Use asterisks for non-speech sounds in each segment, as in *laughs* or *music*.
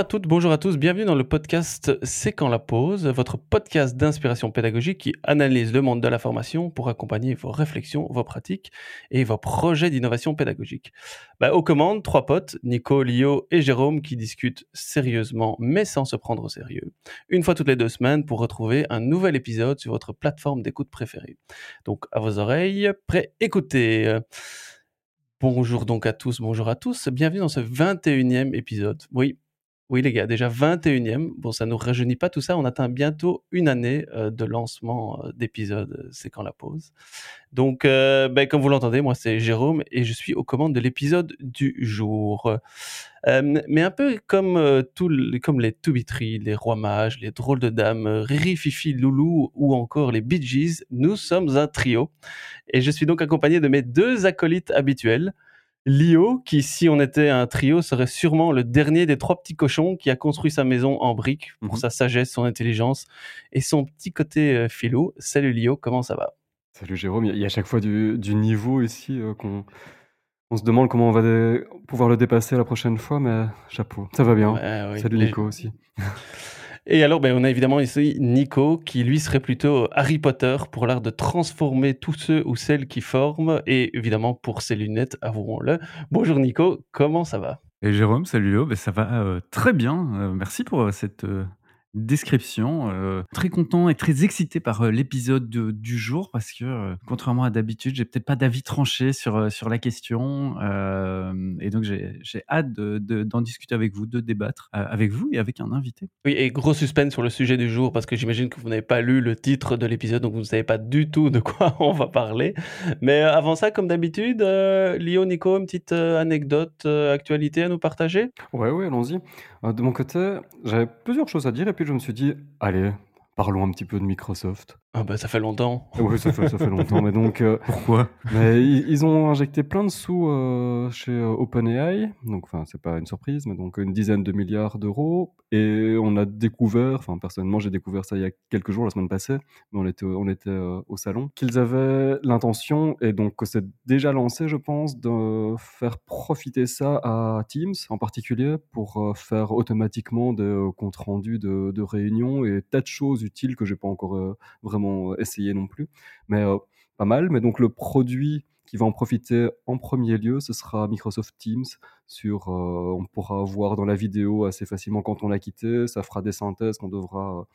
à toutes, bonjour à tous, bienvenue dans le podcast C'est quand la pause, votre podcast d'inspiration pédagogique qui analyse le monde de la formation pour accompagner vos réflexions, vos pratiques et vos projets d'innovation pédagogique. Bah, aux commandes, trois potes, Nico, Lio et Jérôme qui discutent sérieusement mais sans se prendre au sérieux. Une fois toutes les deux semaines pour retrouver un nouvel épisode sur votre plateforme d'écoute préférée. Donc à vos oreilles, prêt, écoutez. Bonjour donc à tous, bonjour à tous, bienvenue dans ce 21e épisode. Oui, oui les gars, déjà 21e, bon ça nous rajeunit pas tout ça, on atteint bientôt une année euh, de lancement euh, d'épisode euh, C'est quand la pause. Donc ben, comme vous l'entendez, moi c'est Jérôme et je suis aux commandes de l'épisode du jour. mais un peu comme, tout, comme les Toubitry, les Rois Mages, les Drôles de Dames, Riri, Fifi, Loulou ou encore les Bee Gees, nous sommes un trio. Et je suis donc accompagné de mes deux acolytes habituels. Lio, qui si on était un trio, serait sûrement le dernier des trois petits cochons qui a construit sa maison en briques pour Mhm. sa sagesse, son intelligence et son petit côté euh, philo. Salut Lio, comment ça va? Salut Jérôme, il y a- chaque fois du, du niveau ici euh, qu'on on se demande comment on va pouvoir le dépasser la prochaine fois, mais chapeau, ça va bien. Ouais, oui. Salut Nico aussi. *laughs* Et alors, ben, on a évidemment ici Nico, qui lui serait plutôt Harry Potter pour l'art de transformer tous ceux ou celles qui forment, et évidemment pour ses lunettes, avouons-le. Bonjour Nico, comment ça va? Et Jérôme, salut Léo, ben, ça va euh, très bien. Euh, merci pour euh, cette description. Euh, très content et très excité par euh, l'épisode de- du jour parce que, euh, contrairement à d'habitude, j'ai peut-être pas d'avis tranché sur, euh, sur la question. euh, et donc, j'ai j'ai hâte de- de- d'en discuter avec vous, de débattre euh, avec vous et avec un invité. Oui, et gros suspense sur le sujet du jour, parce que j'imagine que vous n'avez pas lu le titre de l'épisode, donc vous ne savez pas du tout de quoi *laughs* on va parler. Mais avant ça, comme d'habitude, euh, Lio, Nico, une petite anecdote, euh, actualité à nous partager? Ouais, ouais, allons-y. Euh, de mon côté, j'avais plusieurs choses à dire et je me suis dit, allez, parlons un petit peu de Microsoft. Ah bah ça fait longtemps. Oui, ça fait, ça fait longtemps, mais donc, euh, Pourquoi mais ils, ils ont injecté plein de sous euh, chez euh, OpenAI, donc enfin c'est pas une surprise, mais donc une dizaine de milliards d'euros, et on a découvert, enfin personnellement j'ai découvert ça il y a quelques jours, la semaine passée, mais on était, on était euh, au salon, qu'ils avaient l'intention, et donc que c'est déjà lancé je pense, de faire profiter ça à Teams en particulier pour euh, faire automatiquement des euh, comptes rendus de, de réunions et tas de choses utiles que j'ai pas encore euh, vraiment essayé non plus, mais euh, pas mal. Mais donc le produit qui va en profiter en premier lieu, ce sera Microsoft Teams. Sur, euh, on pourra voir dans la vidéo assez facilement quand on l'a quitté. Ça fera des synthèses qu'on devra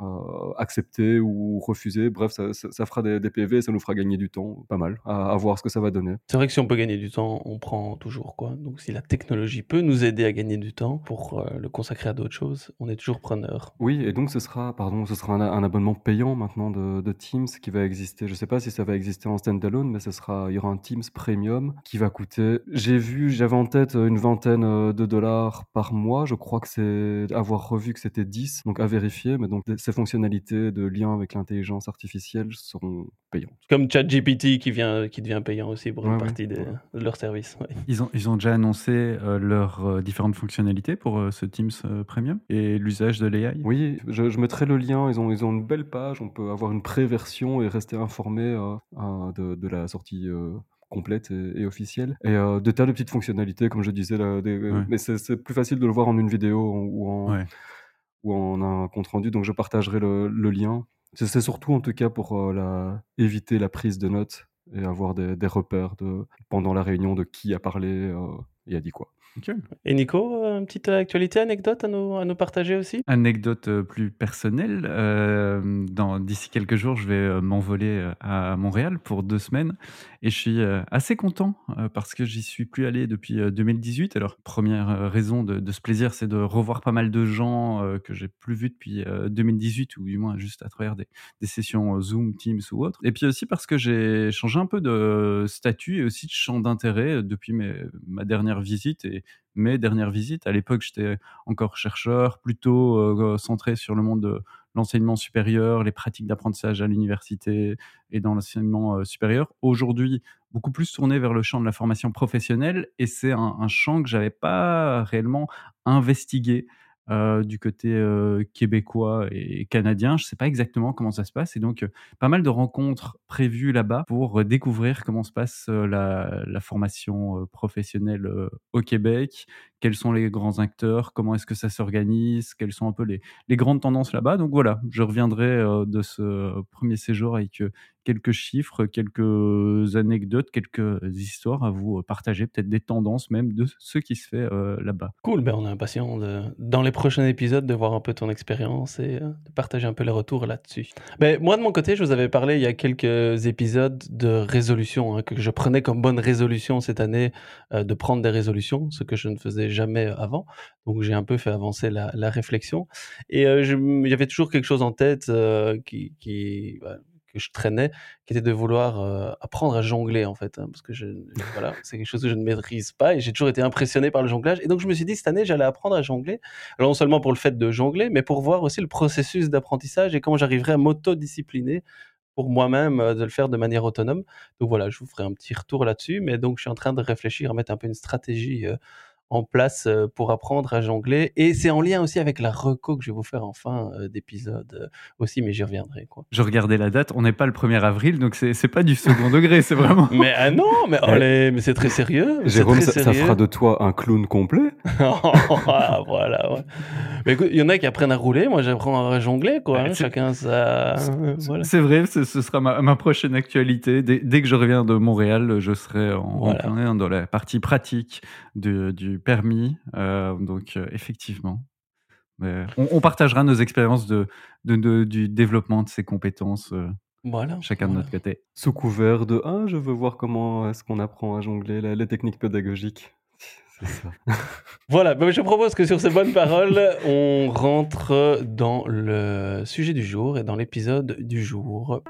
euh, accepter ou refuser. Bref, ça, ça- ça fera des, des PV et ça nous fera gagner du temps. Pas mal. À, à voir ce que ça va donner. C'est vrai que si on peut gagner du temps, on prend toujours quoi. Donc si la technologie peut nous aider à gagner du temps pour euh, le consacrer à d'autres choses, on est toujours preneur. Oui, et donc ce sera, pardon, ce sera un, un abonnement payant maintenant de, de Teams qui va exister. Je sais pas si ça va exister en standalone, mais ce sera, il y aura un Teams Premium qui va coûter. J'ai vu, j'avais en tête une vingtaine euh, de dollars par mois. Je crois que c'est avoir revu que c'était 10, donc à vérifier. Mais donc ces fonctionnalités de lien avec l'intelligence artificielle seront payantes. Comme ChatGPT qui vient, qui devient payant aussi pour une ouais, partie des- ouais. de leurs services. ouais. ils ont, ils ont déjà annoncé euh, leurs euh, différentes fonctionnalités pour euh, ce Teams euh, Premium et l'usage de l'AI Oui, je, je mettrai le lien. Ils ont, ils ont une belle page. On peut avoir une pré-version et rester informé euh, euh, de, de la sortie euh, complète et, et officielle. Et euh, de tas de petites fonctionnalités, comme je disais. Là, des- Ouais. Mais c'est c'est plus facile de le voir en une vidéo ou en, Ouais. Ou en un compte rendu. Donc je partagerai le, lien. C'est surtout en tout cas pour euh, éviter la prise de notes et avoir des, repères pendant la réunion de qui a parlé euh, et a dit quoi. Et Nico, euh, une petite actualité, anecdote à nous, à nous partager aussi? Anecdote euh, plus personnelle, euh, d'ici quelques jours, je vais euh, m'envoler euh, à Montréal pour deux semaines et je suis euh, assez content euh, parce que j'y suis plus allé depuis euh, 2018. Alors, première euh, raison de, de ce plaisir, c'est de revoir pas mal de gens euh, que j'ai plus vus depuis euh, 2018 ou du moins juste à travers des, des sessions euh, Zoom, Teams ou autres. Et puis aussi parce que j'ai changé un peu de statut et aussi de champ d'intérêt euh, depuis mes- ma dernière visite et mes dernières visites. À l'époque, j'étais encore chercheur, plutôt euh, centré sur le monde de l'enseignement supérieur, les pratiques d'apprentissage à l'université et dans l'enseignement euh, supérieur. Aujourd'hui, beaucoup plus tourné vers le champ de la formation professionnelle et c'est un, un champ que j'avais pas réellement investigué euh, du côté euh, québécois et canadien. Je ne sais pas exactement comment ça se passe. Et donc, euh, pas mal de rencontres prévues là-bas pour découvrir comment se passe la, formation professionnelle au Québec, quels sont les grands acteurs, comment est-ce que ça s'organise, quelles sont un peu les grandes tendances là-bas? Donc voilà, je reviendrai de ce premier séjour avec quelques chiffres, quelques anecdotes, quelques histoires à vous partager, peut-être des tendances même de *laughs* ce qui se fait là-bas. Cool, ben on est impatient de, dans les prochains épisodes de voir un peu ton expérience et euh, de partager un peu les retours là-dessus. Mais moi de mon côté, je vous avais parlé il y a quelques épisodes de résolution, hein, que je prenais comme bonne résolution cette année euh, de prendre des résolutions, ce que je ne faisais jamais avant. Donc j'ai un peu fait avancer la, réflexion et euh, il y avait toujours quelque chose en tête qui, qui bah, que je traînais, qui était de vouloir apprendre à jongler en fait, hein, parce que je, voilà, c'est quelque chose que je ne maîtrise pas et j'ai toujours été impressionné par le jonglage. Et donc je me suis dit cette année j'allais apprendre à jongler, alors non seulement pour le fait de jongler, mais pour voir aussi le processus d'apprentissage et comment j'arriverais à m'autodiscipliner pour moi-même de le faire de manière autonome. Donc voilà, je vous ferai un petit retour là-dessus, mais donc je suis en train de réfléchir à mettre un peu une stratégie. En place pour apprendre à jongler. Et c'est en lien aussi avec la reco que je vais vous faire en fin d'épisode aussi, mais j'y reviendrai. Quoi. Je regardais la date, on n'est pas le 1er avril, donc c'est pas du second *laughs* degré, c'est vraiment. mais ah non, mais, mais c'est très sérieux. Jérôme, ça, fera de toi un clown complet. *laughs* Ah, voilà, ouais. Mais écoute, il y en a qui apprennent à rouler, moi j'apprends à jongler, quoi. Hein, chacun ça. C'est vrai, ce, sera ma, prochaine actualité. Dès, que je reviens de Montréal, je serai en, plein dans la partie pratique du permis. Euh, donc, euh, effectivement. on, partagera nos expériences de, du développement de ces compétences. Euh, voilà, chacun de notre côté. Sous couvert de Ah, je veux voir comment est-ce qu'on apprend à jongler les techniques pédagogiques. *laughs* C'est ça. *laughs* voilà, bah, je propose que sur ces bonnes paroles, on rentre dans le sujet du jour et dans l'épisode du jour.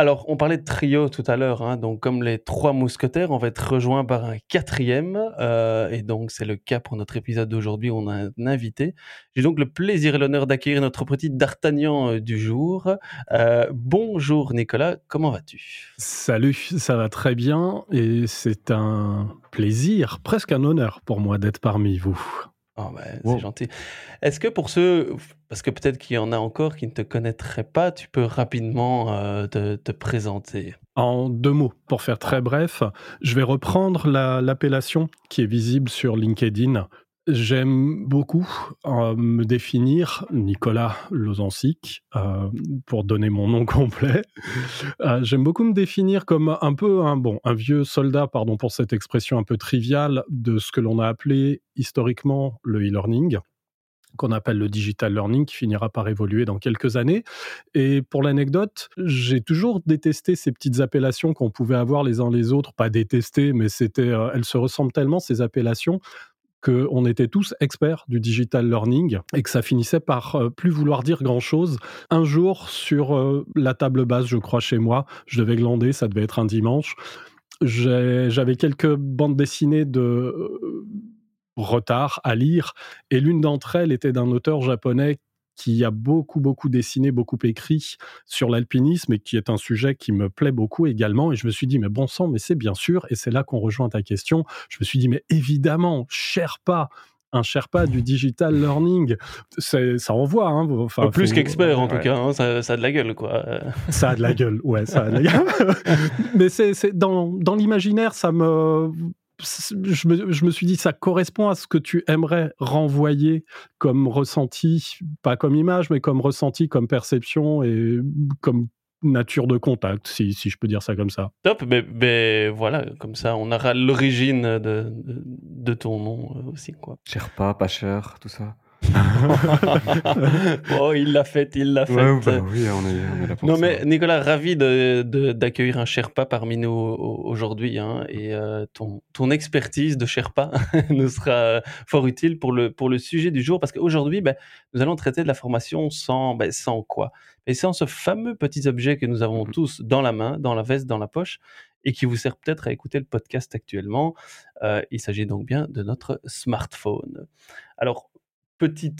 Alors, on parlait de trio tout à l'heure, hein, donc comme les trois mousquetaires, on va être rejoint par un quatrième, euh, et donc c'est le cas pour notre épisode d'aujourd'hui, on a un invité. J'ai donc le plaisir et l'honneur d'accueillir notre petit d'Artagnan euh, du jour. Euh, bonjour Nicolas, comment vas-tu? Salut, ça va très bien, et c'est un plaisir, presque un honneur pour moi d'être parmi vous. Oh, bah, c'est gentil. Est-ce que pour ceux, parce que peut-être qu'il y en a encore qui ne te connaîtraient pas, tu peux rapidement euh, te, présenter? En deux mots, pour faire très bref, je vais reprendre l'appellation qui est visible sur LinkedIn J'aime beaucoup euh, me définir Nicolas Lozancic, euh, pour donner mon nom *laughs* complet. Euh, j'aime beaucoup me définir comme un peu un bon, un vieux soldat, pardon pour cette expression un peu triviale, de ce que l'on a appelé historiquement le e-learning qu'on appelle le digital learning, qui finira par évoluer dans quelques années. Et pour l'anecdote, j'ai toujours détesté ces petites appellations qu'on pouvait avoir les uns les autres, pas détester, mais elles se ressemblent tellement ces appellations qu'on était tous experts du digital learning et que ça finissait par euh, plus vouloir dire grand-chose. Un jour, sur euh, la table basse, je crois, chez moi, je devais glander, ça devait être un dimanche, j'avais quelques bandes dessinées de euh, retard à lire et l'une d'entre elles était d'un auteur japonais qui a beaucoup, beaucoup dessiné, beaucoup écrit sur l'alpinisme et qui est un sujet qui me plaît beaucoup également. Et je me suis dit, mais bon sang, mais c'est bien sûr. Et c'est là qu'on rejoint ta question. Je me suis dit, mais évidemment, Sherpa, un Sherpa du digital learning, ça envoie. Hein, enfin, plus qu'expert en tout cas, hein, ça, a de la gueule quoi. *laughs* Ça a de la gueule, ouais, ça a de la gueule. *laughs* Mais c'est dans, dans l'imaginaire, ça me je me, je me, suis dit, ça correspond à ce que tu aimerais renvoyer comme ressenti, pas comme image, mais comme ressenti, comme perception et comme nature de contact, si, si je peux dire ça comme ça. Top, mais, voilà, comme ça, on aura l'origine de, de, ton nom aussi. Quoi. Cher pas, pas cher, tout ça. *laughs* oh, il l'a fait, il l'a fait. Bah oui, on est, là pour Non, mais Nicolas, ravi d'accueillir un Sherpa parmi nous aujourd'hui. Hein, et euh, ton, ton expertise de Sherpa *laughs* nous sera fort utile pour le, pour le sujet du jour. Parce qu'aujourd'hui, ben, nous allons traiter de la formation sans, ben, sans quoi Et sans ce fameux petit objet que nous avons mm-hmm. tous dans la main, dans la veste, dans la poche et qui vous sert peut-être à écouter le podcast actuellement. Euh, il s'agit donc bien de notre smartphone. Alors,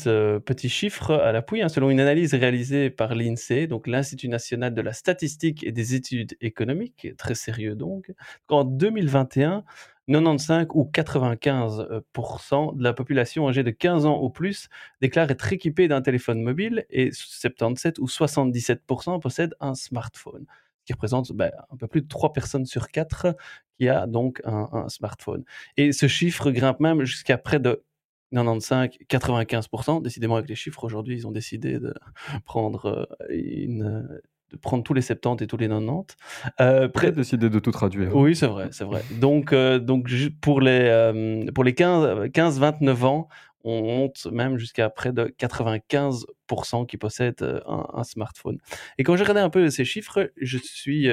euh, petit chiffre à l'appui. hein. Selon une analyse réalisée par l'INSEE, donc l'Institut national de la statistique et des études économiques, très sérieux donc, qu'en 2021, 95 ou 95% de la population âgée de 15 ans ou plus déclare être équipée d'un téléphone mobile et 77 ou 77% possèdent un smartphone, ce qui représente ben, un peu plus de 3 personnes sur 4 qui a donc un smartphone. Et ce chiffre grimpe même jusqu'à près de 95, 95%. Décidément, avec les chiffres, aujourd'hui, ils ont décidé de *laughs* prendre, euh, une, de prendre tous les 70 et tous les 90. Euh, près... Décider de tout traduire. Oui, c'est vrai, c'est vrai. Donc, euh, donc pour les, euh, pour les 15-29 ans, on monte même jusqu'à près de 95% qui possèdent un, un smartphone. Et quand j'ai regardé un peu ces chiffres, je suis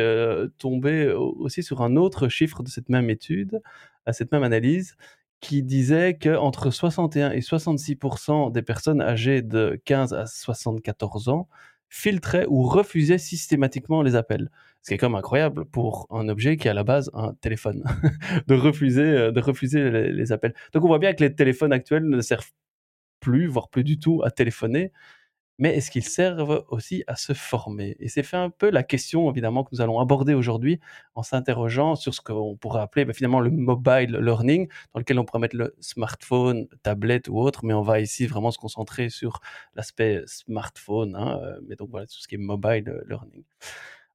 tombé au- aussi sur un autre chiffre de cette même étude, à cette même analyse, qui disait que entre 61 et 66% des personnes âgées de 15 à 74 ans filtraient ou refusaient systématiquement les appels. Ce qui est quand même incroyable pour un objet qui est à la base un téléphone, *laughs* de refuser, euh, de refuser les, les appels. Donc on voit bien que les téléphones actuels ne servent plus, voire plus du tout à téléphoner, mais est-ce qu'ils servent aussi à se former? Et c'est fait un peu la question, évidemment, que nous allons aborder aujourd'hui en s'interrogeant sur ce qu'on pourrait appeler ben, finalement le mobile learning, dans lequel on pourrait mettre le smartphone, tablette ou autre, mais on va ici vraiment se concentrer sur l'aspect smartphone, hein, euh, mais donc voilà, tout ce qui est mobile learning.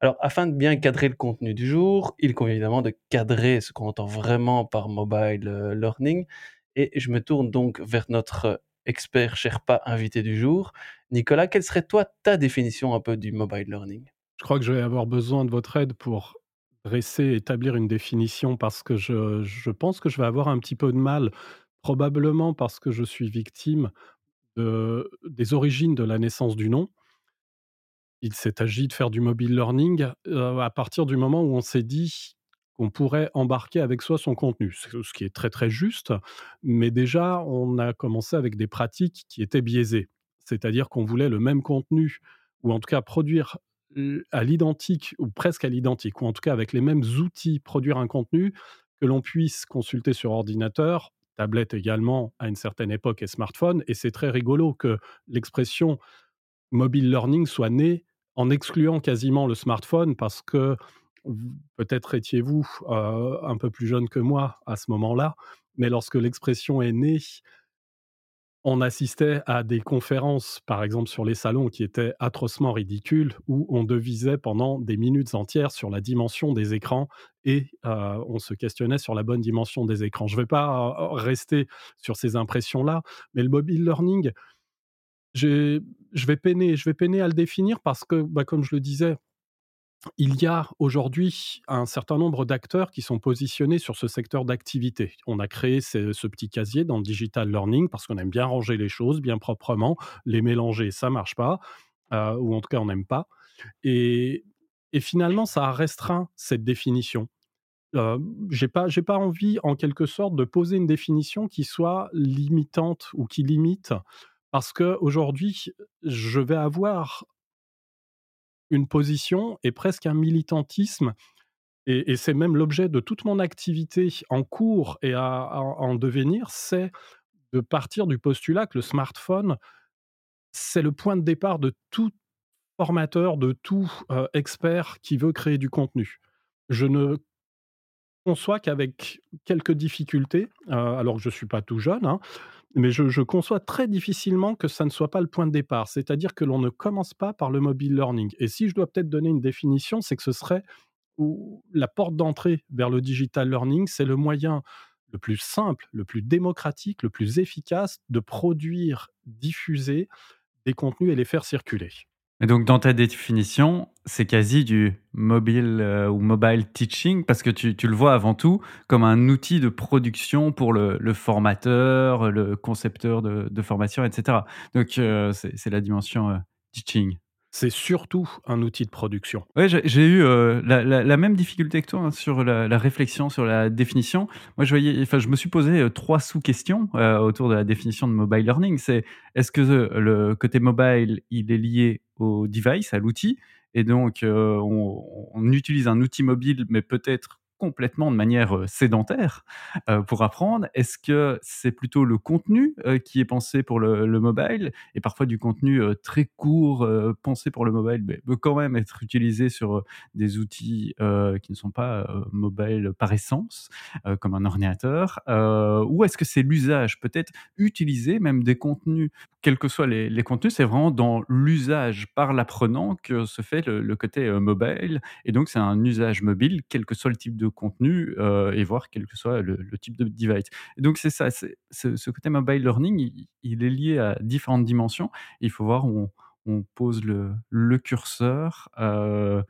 Alors, afin de bien cadrer le contenu du jour, il convient évidemment de cadrer ce qu'on entend vraiment par mobile euh, learning. Et je me tourne donc vers notre expert Sherpa invité du jour. Nicolas, quelle serait toi ta définition un peu du mobile learning? Je crois que je vais avoir besoin de votre aide pour dresser, établir une définition parce que je, je pense que je vais avoir un petit peu de mal, probablement parce que je suis victime de, des origines de la naissance du nom. Il s'est agi de faire du mobile learning euh, à partir du moment où on s'est dit qu'on pourrait embarquer avec soi son contenu, ce qui est très très juste, mais déjà on a commencé avec des pratiques qui étaient biaisées, c'est-à-dire qu'on voulait le même contenu, ou en tout cas produire l- à l'identique, ou presque à l'identique, ou en tout cas avec les mêmes outils, produire un contenu que l'on puisse consulter sur ordinateur, tablette également à une certaine époque et smartphone, et c'est très rigolo que l'expression mobile learning soit né en excluant quasiment le smartphone parce que peut-être étiez-vous un peu plus jeune que moi à ce moment-là, mais lorsque l'expression est née, on assistait à des conférences, par exemple sur les salons, qui étaient atrocement ridicules, où on devisait pendant des minutes entières sur la dimension des écrans et on se questionnait sur la bonne dimension des écrans. Je ne vais pas rester sur ces impressions-là, mais le mobile learning, je vais peiner, je vais peiner à le définir parce que, bah, comme je le disais, il y a aujourd'hui un certain nombre d'acteurs qui sont positionnés sur ce secteur d'activité. On a créé ce, petit casier dans le digital learning parce qu'on aime bien ranger les choses bien proprement, les mélanger, ça marche pas, euh, ou en tout cas on n'aime pas. Et, et finalement, ça a restreint cette définition. Euh, j'ai pas, j'ai pas envie, en quelque sorte, de poser une définition qui soit limitante ou qui limite, parce que aujourd'hui, je vais avoir une position et presque un militantisme, et, c'est même l'objet de toute mon activité en cours et à- en devenir, c'est de partir du postulat que le smartphone, c'est le point de départ de tout formateur, de tout euh, expert qui veut créer du contenu. Je ne conçois qu'avec quelques difficultés, euh, alors que je ne suis pas tout jeune, hein, mais je, conçois très difficilement que ça ne soit pas le point de départ. C'est-à-dire que l'on ne commence pas par le mobile learning. Et si je dois peut-être donner une définition, c'est que ce serait où la porte d'entrée vers le digital learning, c'est le moyen le plus simple, le plus démocratique, le plus efficace de produire, diffuser des contenus et les faire circuler. Et donc, dans ta définition, c'est quasi du mobile euh, ou mobile teaching parce que tu, tu le vois avant tout comme un outil de production pour le, le formateur, le concepteur de, de formation, etc. Donc, euh, c'est la dimension euh, teaching. C'est surtout un outil de production. Ouais, j'ai eu la, la- la même difficulté que toi hein, sur la, la réflexion, sur la définition. Moi, je voyais, enfin, je me suis posé trois sous-questions autour de la définition de mobile learning. C'est est-ce que le côté mobile, il est lié device, à l'outil, et donc euh, on, on utilise un outil mobile, mais peut-être complètement de manière sédentaire pour apprendre Est-ce que c'est plutôt le contenu qui est pensé pour le, le mobile et parfois du contenu très court pensé pour le mobile peut quand même être utilisé sur des outils qui ne sont pas mobile par essence, comme un ordinateur Ou est-ce que c'est l'usage Peut-être utiliser même des contenus, quels que soient les, contenus, c'est vraiment dans l'usage par l'apprenant que se fait le, le côté mobile. Et donc, c'est un usage mobile, quel que soit le type de contenu, euh, et voir quel que soit le, le type de device. Et donc, c'est ça, c'est, ce, ce côté mobile learning, il, il, est lié à différentes dimensions. il faut voir où on, on pose le, le curseur. Euh,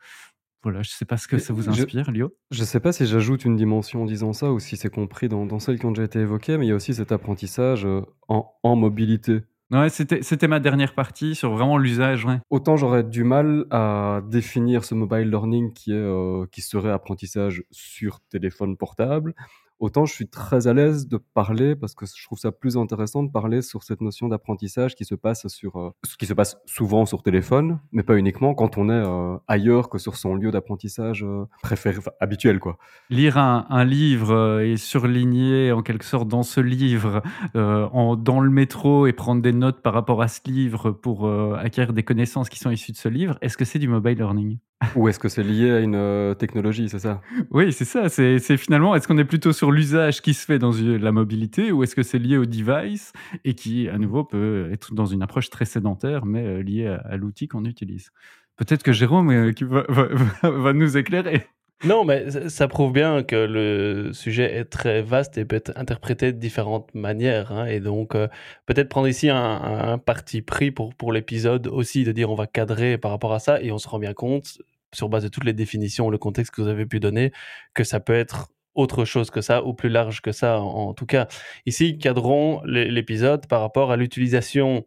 voilà, je ne sais pas ce que ça vous inspire, je, Lio. Je ne sais pas si j'ajoute une dimension en disant ça ou si c'est compris dans, dans celles qui ont déjà été évoquées, mais il y a aussi cet apprentissage euh, en, en mobilité. Ouais, c'était ma dernière partie sur vraiment l'usage. Autant j'aurais du mal à définir ce mobile learning qui, euh, qui serait apprentissage sur téléphone portable, autant je suis très à l'aise de parler parce que je trouve ça plus intéressant de parler sur cette notion d'apprentissage qui se passe sur euh, qui se passe souvent sur téléphone, mais pas uniquement quand on est euh, ailleurs que sur son lieu d'apprentissage euh, préféré, habituel quoi. Lire un, livre et surligner en quelque sorte dans ce livre dans le métro et prendre des notes par rapport à ce livre pour acquérir des connaissances qui sont issues de ce livre, est-ce que c'est du mobile learning? Ou est-ce que c'est lié à une euh, technologie, c'est ça? Oui, c'est ça. C'est finalement, est-ce qu'on est plutôt sur l'usage qui se fait dans la mobilité ou est-ce que c'est lié au device et qui, à nouveau, peut être dans une approche très sédentaire, mais euh, liée à, à l'outil qu'on utilise? Peut-être que Jérôme euh, qui va, va, va, nous éclairer. Non, mais ça prouve bien que le sujet est très vaste et peut être interprété de différentes manières. Hein, et donc, euh, peut-être prendre ici un, un, parti pris pour, pour l'épisode aussi, de dire on va cadrer par rapport à ça et on se rend bien compte, sur base de toutes les définitions, le contexte que vous avez pu donner, que ça peut être autre chose que ça ou plus large que ça. En, en tout cas, ici, cadrons l'épisode par rapport à l'utilisation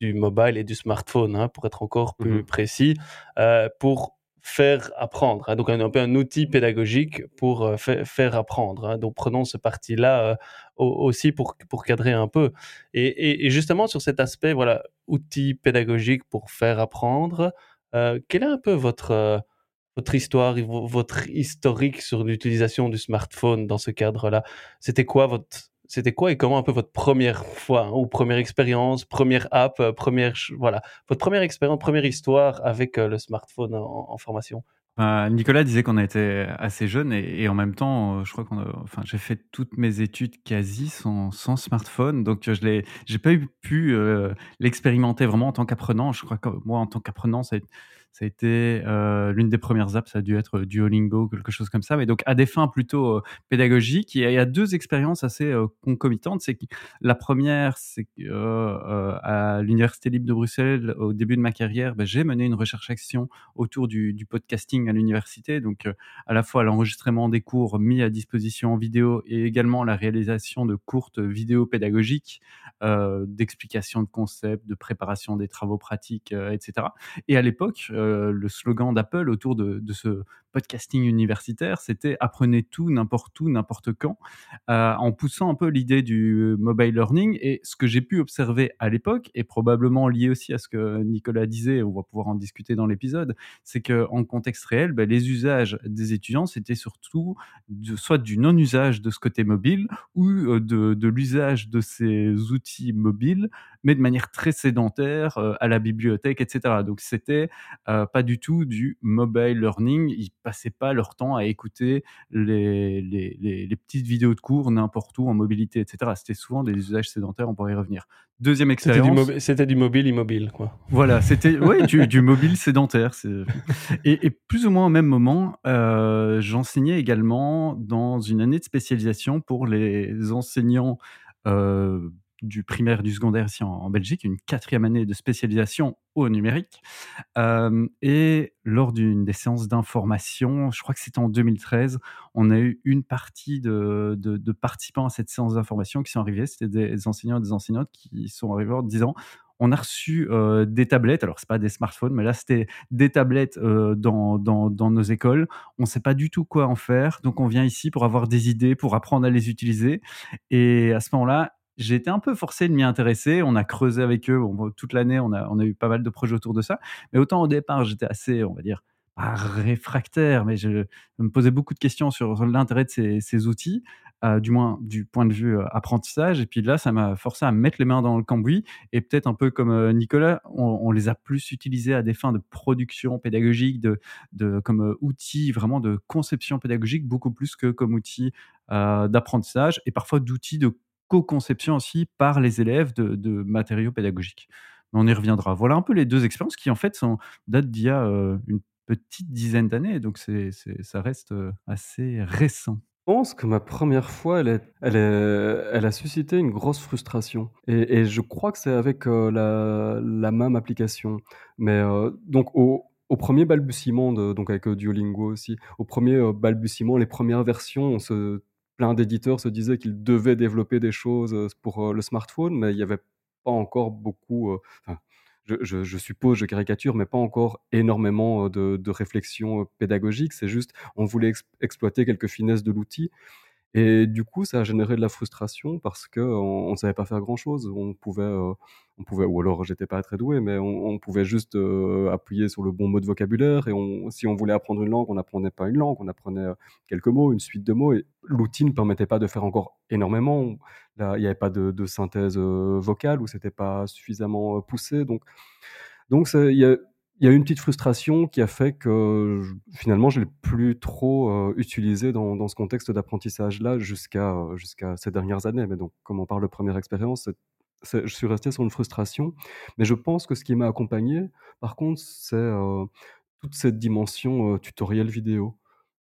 du mobile et du smartphone, hein, pour être encore plus mmh. précis, euh, pour faire apprendre. Hein, donc un, un, peu un outil pédagogique pour euh, fa faire apprendre. Hein. Donc prenons ce parti-là euh, aussi pour, pour cadrer un peu. Et, et, et, justement sur cet aspect, voilà, outil pédagogique pour faire apprendre, euh, quelle est un peu votre, euh, votre histoire, votre historique sur l'utilisation du smartphone dans ce cadre-là? C'était quoi votre c'était quoi et comment un peu votre première fois hein, ou première expérience, première app, euh, première voilà, votre première expérience, première histoire avec le smartphone en formation? Euh, Nicolas disait qu'on était assez jeune et, en même temps, euh, je crois qu'on, enfin, j'ai fait toutes mes études quasi sans, smartphone, donc je l'ai, j'ai pas eu, pu euh, l'expérimenter vraiment en tant qu'apprenant. Je crois que moi, en tant qu'apprenant, a, ça a été euh, l'une des premières apps, ça a dû être Duolingo, quelque chose comme ça. Mais donc à des fins plutôt euh, pédagogiques, il y, a, deux expériences assez euh, concomitantes. C'est que la première, c'est qu'à l'université libre de Bruxelles, au début de ma carrière, ben, j'ai mené une recherche-action autour du, podcasting à l'université, donc à la fois l'enregistrement des cours mis à disposition en vidéo et également la réalisation de courtes vidéos pédagogiques, d'explication de concepts, de préparation des travaux pratiques, etc. Et à l'époque, euh, le slogan d'Apple autour de, ce podcasting universitaire, c'était apprenez tout, n'importe où, n'importe quand, euh, en poussant un peu l'idée du mobile learning. Et ce que j'ai pu observer à l'époque, et probablement lié aussi à ce que Nicolas disait, on va pouvoir en discuter dans l'épisode, c'est qu'en contexte réel, ben, les usages des étudiants, c'était surtout soit du non-usage de ce côté mobile ou euh, de, l'usage de ces outils mobiles, mais de manière très sédentaire, à la bibliothèque, etc. Donc c'était euh, pas du tout du mobile learning. Ils passaient pas leur temps à écouter les, les, les, les petites vidéos de cours n'importe où en mobilité, etc. C'était souvent des usages sédentaires, on pourrait y revenir. Deuxième expérience. C'était du, mobile immobile, quoi. Voilà, c'était ouais, du, du, mobile sédentaire. Et, et, plus ou moins au même moment, euh, j'enseignais également dans une année de spécialisation pour les enseignants euh, du primaire du secondaire ici en, Belgique, une quatrième année de spécialisation au numérique. Euh, et lors d'une des séances d'information, je crois que c'était en 2013, on a eu une partie de, de, participants à cette séance d'information qui sont arrivés. C'était des enseignants et des enseignantes qui sont arrivés en disant on a reçu euh, des tablettes, alors c'est pas des smartphones, mais là c'était des tablettes euh, dans, dans, dans, nos écoles. On sait pas du tout quoi en faire, donc on vient ici pour avoir des idées, pour apprendre à les utiliser. Et à ce moment-là, j'ai été un peu forcé de m'y intéresser. On a creusé avec eux toute l'année, on a, eu pas mal de projets autour de ça. Mais autant au départ, j'étais assez, on va dire, pas réfractaire, mais je, me posais beaucoup de questions sur l'intérêt de ces, outils. Euh, du moins du point de vue euh, apprentissage. Et puis là, ça m'a forcé à mettre les mains dans le cambouis. Et peut-être un peu comme euh, Nicolas, on, les a plus utilisés à des fins de production pédagogique, de, comme outils vraiment de conception pédagogique, beaucoup plus que comme outils d'apprentissage et parfois d'outils de co-conception aussi par les élèves de, matériaux pédagogiques. On y reviendra. Voilà un peu les deux expériences qui en fait datent d'il y a une petite dizaine d'années, donc ça reste assez récent pense que ma première fois, elle a suscité une grosse frustration et je crois que c'est avec, euh, la même application. Mais, euh, donc au 1 balbutiement donc avec, euh, Duolingo aussi, au premier balbutiement, les premières versions, on se plein d'éditeurs se disaient qu'ils devaient développer des choses, pour, le smartphone, mais il y avait pas encore beaucoup, je, suppose, je caricature, mais pas encore énormément de, de réflexion pédagogique. C'est juste, on voulait exploiter quelques finesses de l'outil. Et du coup, ça a généré de la frustration parce qu'on ne savait pas faire grand-chose. On pouvait, euh, on pouvait, ou alors j'étais pas très doué, mais on, pouvait juste euh, appuyer sur le bon mot de vocabulaire. Et on, si on voulait apprendre une langue, on n'apprenait pas une langue, on apprenait euh, quelques mots, une suite de mots. Et l'outil ne permettait pas de faire encore énormément. Il n'y avait pas de, synthèse vocale ou c'était pas suffisamment poussé. Donc, donc il y a il y a eu une petite frustration qui a fait que finalement je l'ai plus trop, euh, utilisé dans ce contexte d'apprentissage-là jusqu'à, euh, jusqu'à ces dernières années. Mais donc comme on parle de première expérience, je suis resté sur une frustration. Mais je pense que ce qui m'a accompagné, par contre, c'est, euh, toute cette dimension, tutoriel vidéo.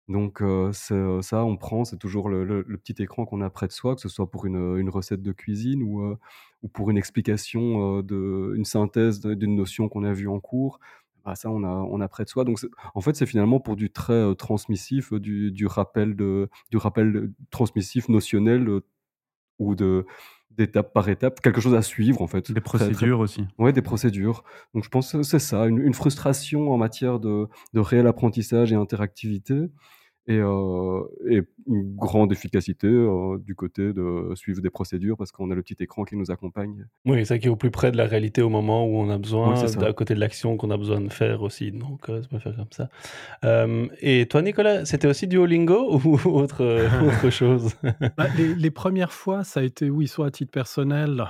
Donc ça, on prend, c'est toujours le petit écran qu'on a près de soi, que ce soit pour une, une recette de cuisine ou, ou pour une explication, de une synthèse d'une notion qu'on a vue en cours. Ah ça, on a, on a près de soi. Donc, en fait, c'est finalement pour du très euh, transmissif, euh, du, du, rappel de, du rappel transmissif notionnel euh, ou de d'étape par étape, quelque chose à suivre en fait. Des procédures aussi. Ouais, des procédures. Donc je pense que c'est ça, une, une, frustration en matière de, de réel apprentissage et interactivité et, euh, et, une grande efficacité euh, du côté de suivre des procédures parce qu'on a le petit écran qui nous accompagne. Oui, ça qui est au plus près de la réalité au moment où on a besoin, à côté de l'action qu'on a besoin de faire aussi. Donc, euh, ça peut faire comme ça. et toi, Nicolas, c'était aussi Duolingo *laughs* ou autre, *laughs* autre chose? Bah, les, premières fois, ça a été, oui, soit à titre personnel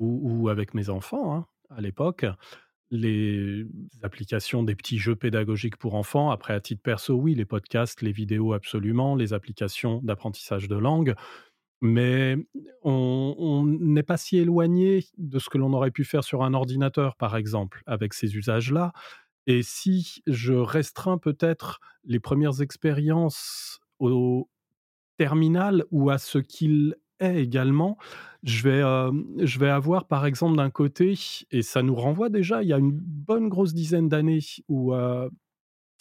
ou, ou avec mes enfants hein, à l'époque les applications des petits jeux pédagogiques pour enfants. Après, à titre perso, oui, les podcasts, les vidéos, absolument, les applications d'apprentissage de langue. Mais on n'est pas si éloigné de ce que l'on aurait pu faire sur un ordinateur, par exemple, avec ces usages-là. Et si je restreins peut-être les premières expériences au terminal ou à ce qu'il également, je vais, je vais avoir par exemple d'un côté, et ça nous renvoie déjà il y a une bonne grosse dizaine d'années où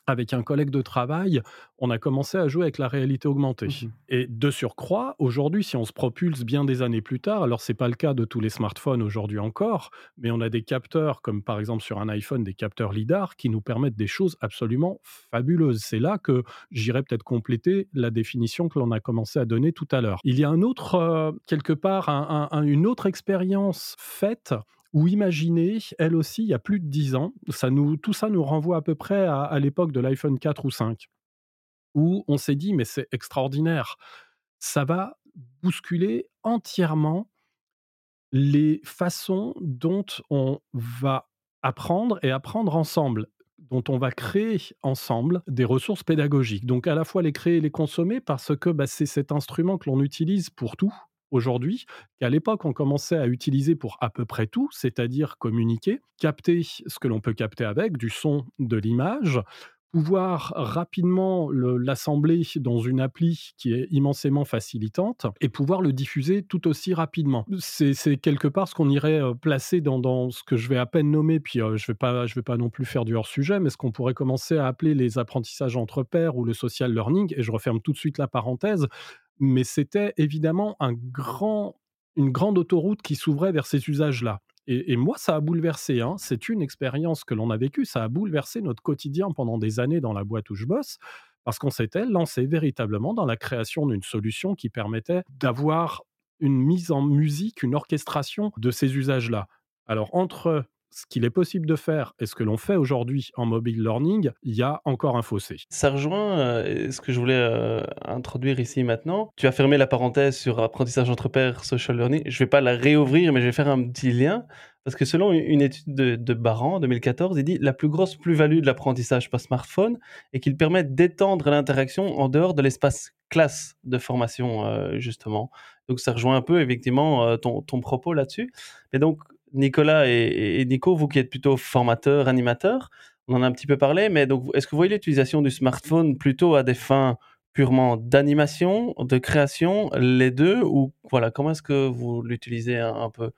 avec un collègue de travail, on a commencé à jouer avec la réalité augmentée. Mmh Et de surcroît, aujourd'hui, si on se propulse bien des années plus tard, alors c'est pas le cas de tous les smartphones aujourd'hui encore, mais on a des capteurs, comme par exemple sur un iPhone, des capteurs LIDAR qui nous permettent des choses absolument fabuleuses. C'est là que j'irai peut-être compléter la définition que l'on a commencé à donner tout à l'heure. Il y a un autre, euh, quelque part, une autre expérience faite ou imaginez, elle aussi, il y a plus de 10 ans, tout ça nous renvoie à peu près à, l'époque de l'iPhone 4 ou 5, où on s'est dit, mais c'est extraordinaire, ça va bousculer entièrement les façons dont on va apprendre et apprendre ensemble dont on va créer ensemble des ressources pédagogiques. Donc à la fois les créer et les consommer parce que bah, c'est cet instrument que l'on utilise pour tout, aujourd'hui qu'à l'époque on commençait à utiliser pour à peu près tout, c'est-à-dire communiquer, capter ce que l'on peut capter avec, du son, de l'image, pouvoir rapidement l'assembler dans une appli qui est immensément facilitante et pouvoir le diffuser tout aussi rapidement. C'est quelque part ce qu'on irait euh, placer dans, ce que je vais à peine nommer, puis euh, je ne vais, vais pas non plus faire du hors-sujet, mais ce qu'on pourrait commencer à appeler les apprentissages entre pairs ou le social learning, et je referme tout de suite la parenthèse, mais c'était évidemment un grand, une grande autoroute qui s'ouvrait vers ces usages-là. Et, moi, ça a bouleversé. Hein. C'est une expérience que l'on a vécue. Ça a bouleversé notre quotidien pendant des années dans la boîte où je bosse, parce qu'on s'était lancé véritablement dans la création d'une solution qui permettait d'avoir une mise en musique, une orchestration de ces usages-là. Alors, entre ce qu'il est possible de faire et ce que l'on fait aujourd'hui en mobile learning, il y a encore un fossé. Ça rejoint euh, ce que je voulais euh, introduire ici maintenant. Tu as fermé la parenthèse sur apprentissage entre pairs, social learning. Je vais pas la réouvrir, mais je vais faire un petit lien. Parce que selon une étude de, de Baran en 2014, il dit la plus grosse plus-value de l'apprentissage par smartphone est qu'il permet d'étendre l'interaction en dehors de l'espace classe de formation, euh, justement. Donc ça rejoint un peu effectivement ton, ton propos là-dessus. Mais donc Nicolas et, Nico, vous qui êtes plutôt formateur, animateur, on en a un petit peu parlé, mais donc est-ce que vous voyez l'utilisation du smartphone plutôt à des fins purement d'animation, de création, les deux, ou voilà, comment est-ce que vous l'utilisez un peu?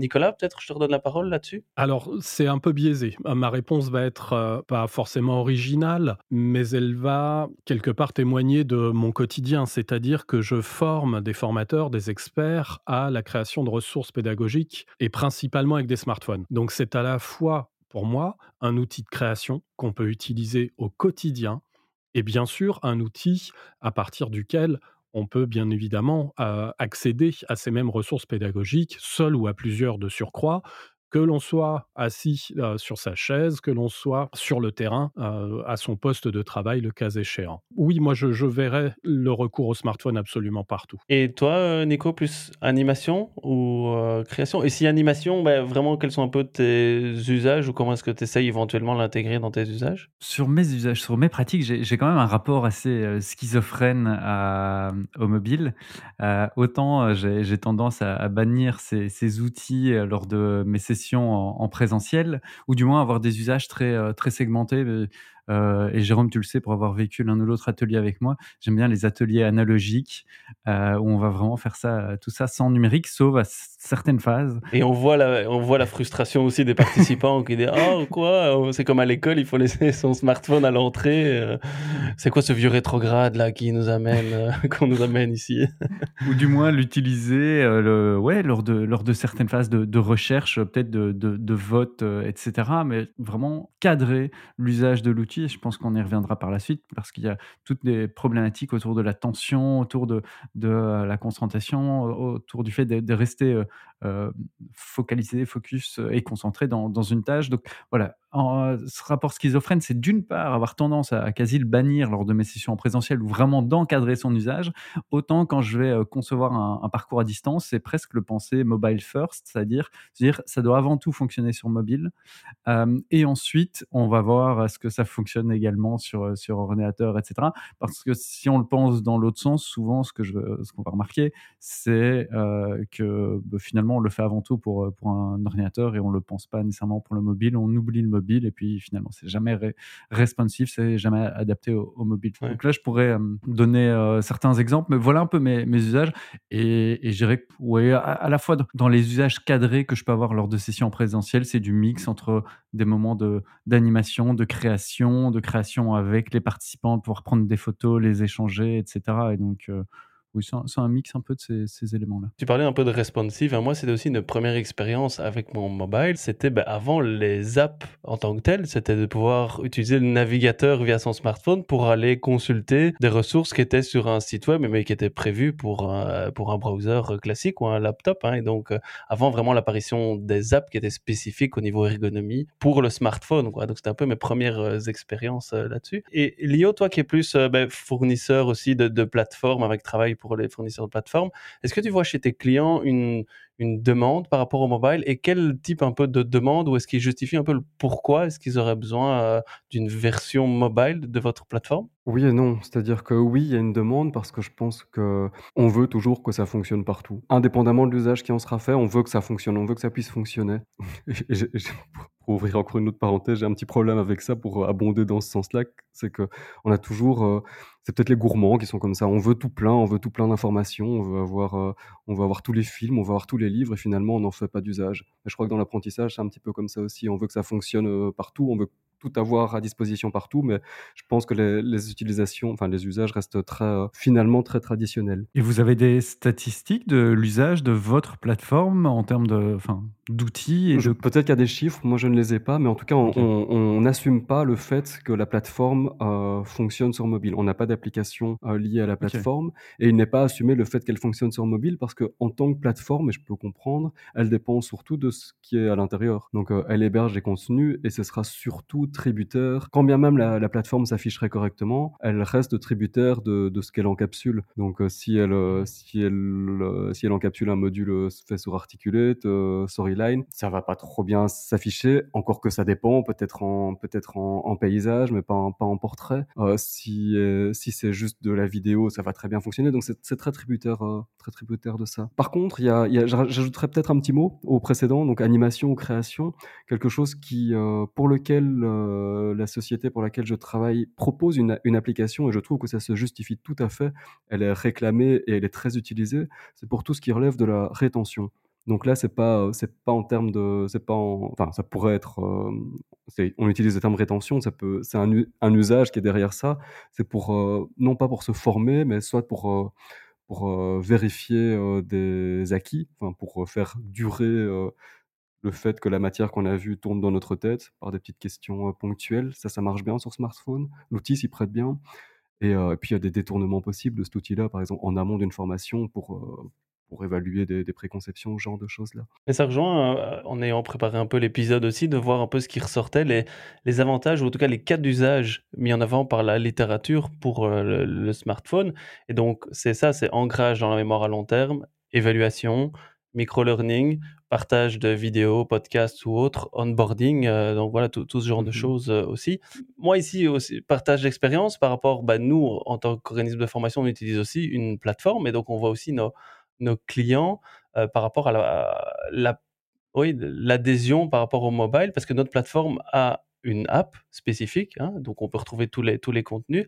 Nicolas, peut-être je te redonne la parole là-dessus? Alors, c'est un peu biaisé. Euh, ma réponse va être euh, pas forcément originale, mais elle va quelque part témoigner de mon quotidien, c'est-à-dire que je forme des formateurs, des experts à la création de ressources pédagogiques et principalement avec des smartphones. Donc, c'est à la fois pour moi un outil de création qu'on peut utiliser au quotidien et bien sûr un outil à partir duquel on peut bien évidemment accéder à ces mêmes ressources pédagogiques, seul ou à plusieurs de surcroît, que l'on soit assis sur sa chaise, que l'on soit sur le terrain à son poste de travail, le cas échéant. Oui, moi, je, verrais le recours au smartphone absolument partout. Et toi, Nico, plus animation ou création? Et si animation, ben, vraiment, quels sont un peu tes usages ou comment est-ce que tu essayes éventuellement l'intégrer dans tes usages? Sur mes usages, sur mes pratiques, j'ai quand même un rapport assez schizophrène au mobile. autant j'ai tendance à, bannir ces, ces outils lors de mes sessions en, présentiel, ou du moins avoir des usages très, euh, très segmentés. Euh, et Jérôme, tu le sais, pour avoir vécu l'un ou l'autre atelier avec moi, j'aime bien les ateliers analogiques euh, où on va vraiment faire ça, tout ça sans numérique, sauf à certaines phases. Et on voit la, on voit la frustration aussi des participants *laughs* qui disent Oh, quoi C'est comme à l'école, il faut laisser son smartphone à l'entrée. Euh, c'est quoi ce vieux rétrograde là qui nous amène, *laughs* qu'on nous amène ici? *laughs* Ou du moins l'utiliser le, ouais, lors, de, lors de certaines phases de, de recherche, peut-être de, de, de vote, etc. Mais vraiment cadrer l'usage de l'outil je pense qu'on y reviendra par la suite, parce qu'il y a toutes des problématiques autour de la tension, autour de, de euh, la concentration, autour du fait de, rester euh, euh, focalisé, focus et concentré dans, dans, une tâche. Donc voilà, en, ce rapport schizophrène, c'est d'une part avoir tendance à, quasi le bannir lors de mes sessions en présentiel ou vraiment d'encadrer son usage, autant quand je vais concevoir un, parcours à distance, c'est presque le penser mobile first, c'est-à-dire dire ça doit avant tout fonctionner sur mobile, et ensuite on va voir ce que ça fonctionne également sur, euh, sur ordinateur, etc. Parce que si on le pense dans l'autre sens, souvent, ce que je, qu'on va remarquer, c'est euh, que bah, finalement, on le fait avant tout pour, euh, pour un ordinateur et on le pense pas nécessairement pour le mobile. On oublie le mobile et puis finalement, c'est jamais responsive, c'est jamais adapté au, mobile. Donc là, je pourrais donner certains exemples, mais voilà un peu mes, mes usages et, et je dirais ouais, à, la fois dans les usages cadrés que je peux avoir lors de sessions présentielles, c'est du mix entre des moments de, d'animation, de création de création avec les participants, de pouvoir prendre des photos, les échanger, etc. Et donc, oui, c'est un, mix un peu de ces, éléments-là. Tu parlais un peu de responsive. Moi, c'était aussi une première expérience avec mon mobile. C'était ben, avant les apps en tant que telles, c'était de pouvoir utiliser le navigateur via son smartphone pour aller consulter des ressources qui étaient sur un site web, mais qui étaient prévues pour un, pour un browser classique ou un laptop. Hein. Et donc, euh, avant vraiment l'apparition des apps qui étaient spécifiques au niveau ergonomie pour le smartphone. Donc, c'était un peu mes premières euh, expériences euh, là-dessus. Et Lio, toi qui es plus ben, fournisseur aussi de plateformes avec travail pour les fournisseurs de plateformes. Est-ce que tu vois chez tes clients une, une demande par rapport au mobile et quel type un peu de demande ou est-ce qu'ils justifient un peu le pourquoi est-ce qu'ils auraient besoin euh, d'une version mobile de votre plateforme? Oui et non, c'est-à-dire que oui, il y a une demande parce que je pense que on veut toujours que ça fonctionne partout. Indépendamment de l'usage qui en sera fait, on veut que ça fonctionne, on veut que ça puisse fonctionner. *laughs* pour ouvrir encore une autre parenthèse, j'ai un petit problème avec ça pour abonder dans ce sens-là, c'est que on a toujours euh, c'est peut-être les gourmands qui sont comme ça. On veut tout plein, on veut tout plein d'informations, on veut avoir, euh, on veut avoir tous les films, on veut avoir tous les livres, et finalement, on n'en fait pas d'usage. je crois que dans l'apprentissage, c'est un petit peu comme ça aussi. On veut que ça fonctionne euh, partout, on veut tout avoir à disposition partout, mais je pense que les, utilisations, enfin les usages restent très, euh, finalement très traditionnels. Et vous avez des statistiques de l'usage de votre plateforme en termes de, enfin, d'outils et Je- de Peut-être qu'il y a des chiffres, moi je ne les ai pas, mais en tout cas, on n'assume pas le fait que la plateforme euh, fonctionne sur mobile. On n'a pas d'application euh, liée à la plateforme et il n'est pas assumé le fait qu'elle fonctionne sur mobile parce que en tant que plateforme, et je peux comprendre, elle dépend surtout de ce qui est à l'intérieur. Donc euh, elle héberge des contenus et ce sera surtout tributaire. Quand bien même la, la plateforme s'afficherait correctement, elle reste tributaire de, de ce qu'elle encapsule. Donc euh, si elle euh, si elle euh, si elle encapsule un module fait sur Articulate, Storyline, ça va pas trop bien s'afficher. Encore que ça dépend, peut-être en peut-être en, en paysage, mais pas en, pas en portrait. Si si c'est juste de la vidéo, ça va très bien fonctionner. Donc c'est très tributaire très tributaire de ça. Par contre, il y a, y a j'ajouterais peut-être un petit mot au précédent, donc animation ou création, quelque chose qui pour lequel euh, la société pour laquelle je travaille propose une, application et je trouve que ça se justifie tout à fait. Elle est réclamée et elle est très utilisée. C'est pour tout ce qui relève de la rétention. Donc là, c'est pas, euh, c'est pas en termes de, c'est pas en, enfin, ça pourrait être, euh, on utilise le terme rétention, ça peut, c'est un, usage qui est derrière ça. C'est pour, non pas pour se former, mais soit pour, pour vérifier des acquis, pour faire durer le fait que la matière qu'on a vue tourne dans notre tête par des petites questions euh, ponctuelles. Ça, ça marche bien sur smartphone. L'outil s'y prête bien. Et, euh, et puis, il y a des détournements possibles de cet outil-là, par exemple, en amont d'une formation pour, euh, pour évaluer des, des préconceptions, ce genre de choses-là. Et ça rejoint, en ayant préparé un peu l'épisode aussi, de voir un peu ce qui ressortait, les, les avantages, ou en tout cas les cas d'usage mis en avant par la littérature pour le, le smartphone. Et donc, c'est ça, c'est ancrage dans la mémoire à long terme, évaluation, micro-learning, partage de vidéos, podcasts ou autres, onboarding, euh, donc voilà, tout, tout ce genre de Mhm. choses euh, aussi. Moi ici, aussi, partage d'expérience par rapport, bah, nous, en tant qu'organisme de formation, on utilise aussi une plateforme, et donc on voit aussi nos, nos clients euh, par rapport à la, la oui, l'adhésion par rapport au mobile, parce que notre plateforme a une app spécifique, hein, donc on peut retrouver tous les, tous les contenus,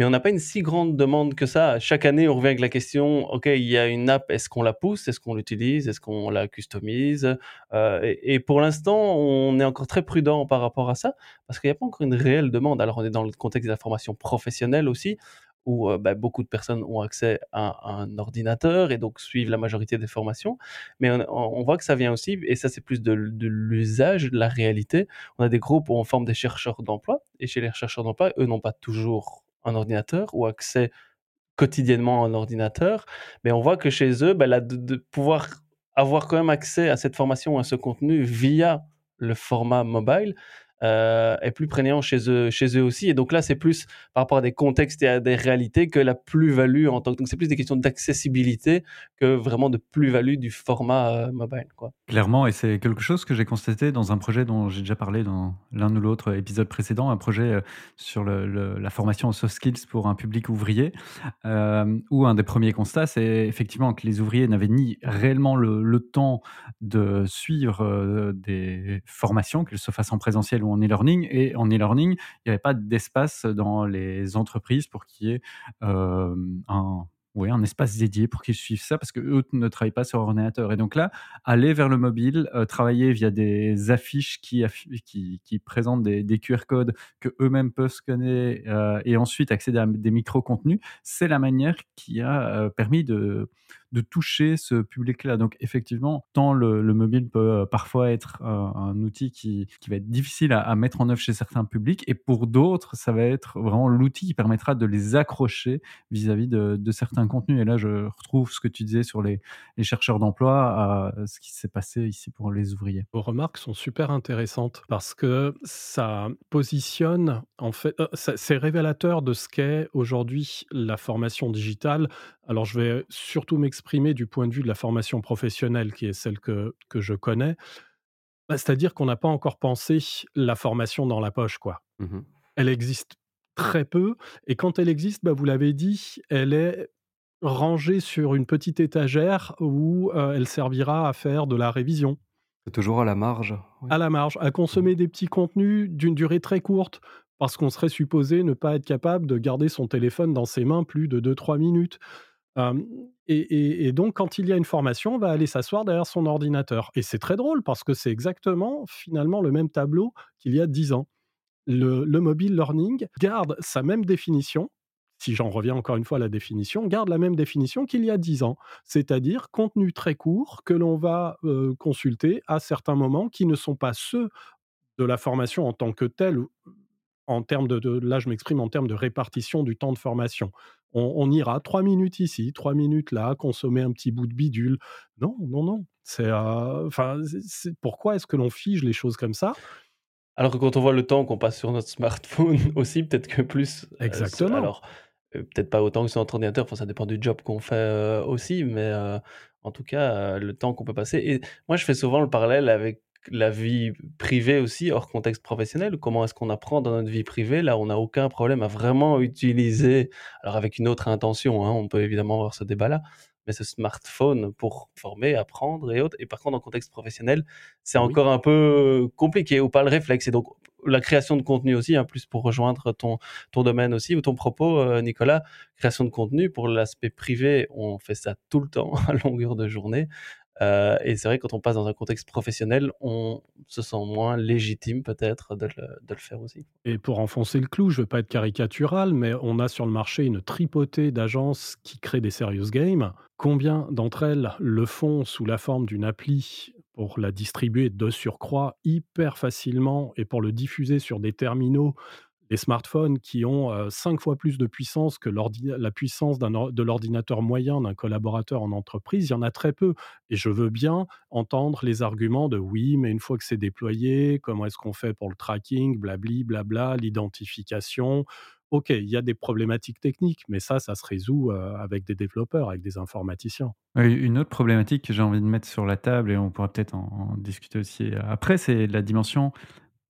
mais on n'a pas une si grande demande que ça. Chaque année, on revient avec la question, OK, il y a une app, est-ce qu'on la pousse, est-ce qu'on l'utilise, est-ce qu'on la customise? Euh, et, pour l'instant, on est encore très prudent par rapport à ça, parce qu'il n'y a pas encore une réelle demande. Alors on est dans le contexte de la formation professionnelle aussi, où euh, bah, beaucoup de personnes ont accès à, un ordinateur et donc suivent la majorité des formations. Mais on, voit que ça vient aussi, et ça c'est plus de l'usage, de la réalité. On a des groupes où on forme des chercheurs d'emploi, et chez les chercheurs d'emploi, eux n'ont pas toujours un ordinateur ou accès quotidiennement à un ordinateur, mais on voit que chez eux, là, de, pouvoir avoir quand même accès à cette formation, à ce contenu via le format mobile, euh, est plus prégnant chez eux, chez eux aussi. Et donc là, c'est plus par rapport à des contextes et à des réalités que la plus-value en tant que. Donc c'est plus des questions d'accessibilité que vraiment de plus-value du format euh, mobile. Quoi. Clairement, et c'est quelque chose que j'ai constaté dans un projet dont j'ai déjà parlé dans l'un ou l'autre épisode précédent, un projet euh, sur la formation aux soft skills pour un public ouvrier, où un des premiers constats, c'est effectivement que les ouvriers n'avaient ni réellement le, le temps de suivre des formations, qu'elles se fassent en présentiel ou en e-learning, et en e-learning, il n'y avait pas d'espace dans les entreprises pour qu'il y ait euh, un oui, un espace dédié pour qu'ils suivent ça parce qu'eux ne travaillent pas sur ordinateur. Et donc là, aller vers le mobile, euh, travailler via des affiches qui, présentent des, des, QR codes que eux-mêmes peuvent scanner euh, et ensuite accéder à des micro-contenus, c'est la manière qui a euh, permis de, de toucher ce public-là. Donc effectivement, tant le, le mobile peut parfois être un, un outil qui, qui, va être difficile à, mettre en œuvre chez certains publics, et pour d'autres, ça va être vraiment l'outil qui permettra de les accrocher vis-à-vis -vis de, de, certains contenus. Et là, je retrouve ce que tu disais sur les, les chercheurs d'emploi, à ce qui s'est passé ici pour les ouvriers. Vos remarques sont super intéressantes parce que ça positionne, en fait, euh, c'est révélateur de ce qu'est aujourd'hui la formation digitale. Alors, je vais surtout m'exprimer du point de vue de la formation professionnelle, qui est celle que, que je connais. Bah, C'est-à-dire qu'on n'a pas encore pensé la formation dans la poche, quoi. Mmh Elle existe très peu, et quand elle existe, bah, vous l'avez dit, elle est rangée sur une petite étagère où euh, elle servira à faire de la révision. C'est toujours à la marge. Oui. À la marge, à consommer des petits contenus d'une durée très courte, parce qu'on serait supposé ne pas être capable de garder son téléphone dans ses mains plus de 2-3 minutes. Et, donc, quand il y a une formation, on va aller s'asseoir derrière son ordinateur. Et c'est très drôle parce que c'est exactement finalement le même tableau qu'il y a 10 ans. Le, le, mobile learning garde sa même définition, si j'en reviens encore une fois à la définition, garde la même définition qu'il y a 10 ans, c'est-à-dire contenu très court que l'on va consulter à certains moments qui ne sont pas ceux de la formation en tant que telle, en termes de là je m'exprime en termes de répartition du temps de formation. On, on ira trois minutes ici, trois minutes là, consommer un petit bout de bidule. Non, non, non. C'est, euh, enfin, pourquoi est-ce que l'on fige les choses comme ça? Alors que quand on voit le temps qu'on passe sur notre smartphone *laughs* aussi, peut-être que plus. euh, Exactement. alors, euh, peut-être pas autant que sur notre ordinateur, enfin, ça dépend du job qu'on fait aussi, mais en tout cas, le temps qu'on peut passer. Et moi, je fais souvent le parallèle avec la vie privée aussi, hors contexte professionnel. Comment est-ce qu'on apprend dans notre vie privée? Là, on n'a aucun problème à vraiment utiliser, alors avec une autre intention, hein, on peut évidemment avoir ce débat-là, mais ce smartphone pour former, apprendre et autres. Et par contre, en contexte professionnel, c'est Oui. encore un peu compliqué ou pas le réflexe. Et donc, la création de contenu aussi, hein, plus pour rejoindre ton, ton domaine aussi ou ton propos, euh, Nicolas, création de contenu pour l'aspect privé, on fait ça tout le temps *laughs* à longueur de journée. Euh, et c'est vrai, quand on passe dans un contexte professionnel, on se sent moins légitime peut-être de de le faire aussi. Et pour enfoncer le clou, je ne veux pas être caricatural, mais on a sur le marché une tripotée d'agences qui créent des serious games. Combien d'entre elles le font sous la forme d'une appli pour la distribuer de surcroît hyper facilement et pour le diffuser sur des terminaux, des smartphones qui ont cinq fois plus de puissance que la puissance de l'ordinateur moyen d'un collaborateur en entreprise, il y en a très peu. Et je veux bien entendre les arguments de oui, mais une fois que c'est déployé, comment est-ce qu'on fait pour le tracking, blabli, blabla, l'identification? Ok, il y a des problématiques techniques, mais ça, ça se résout avec des développeurs, avec des informaticiens. Une autre problématique que j'ai envie de mettre sur la table et on pourra peut-être en discuter aussi après, c'est la dimension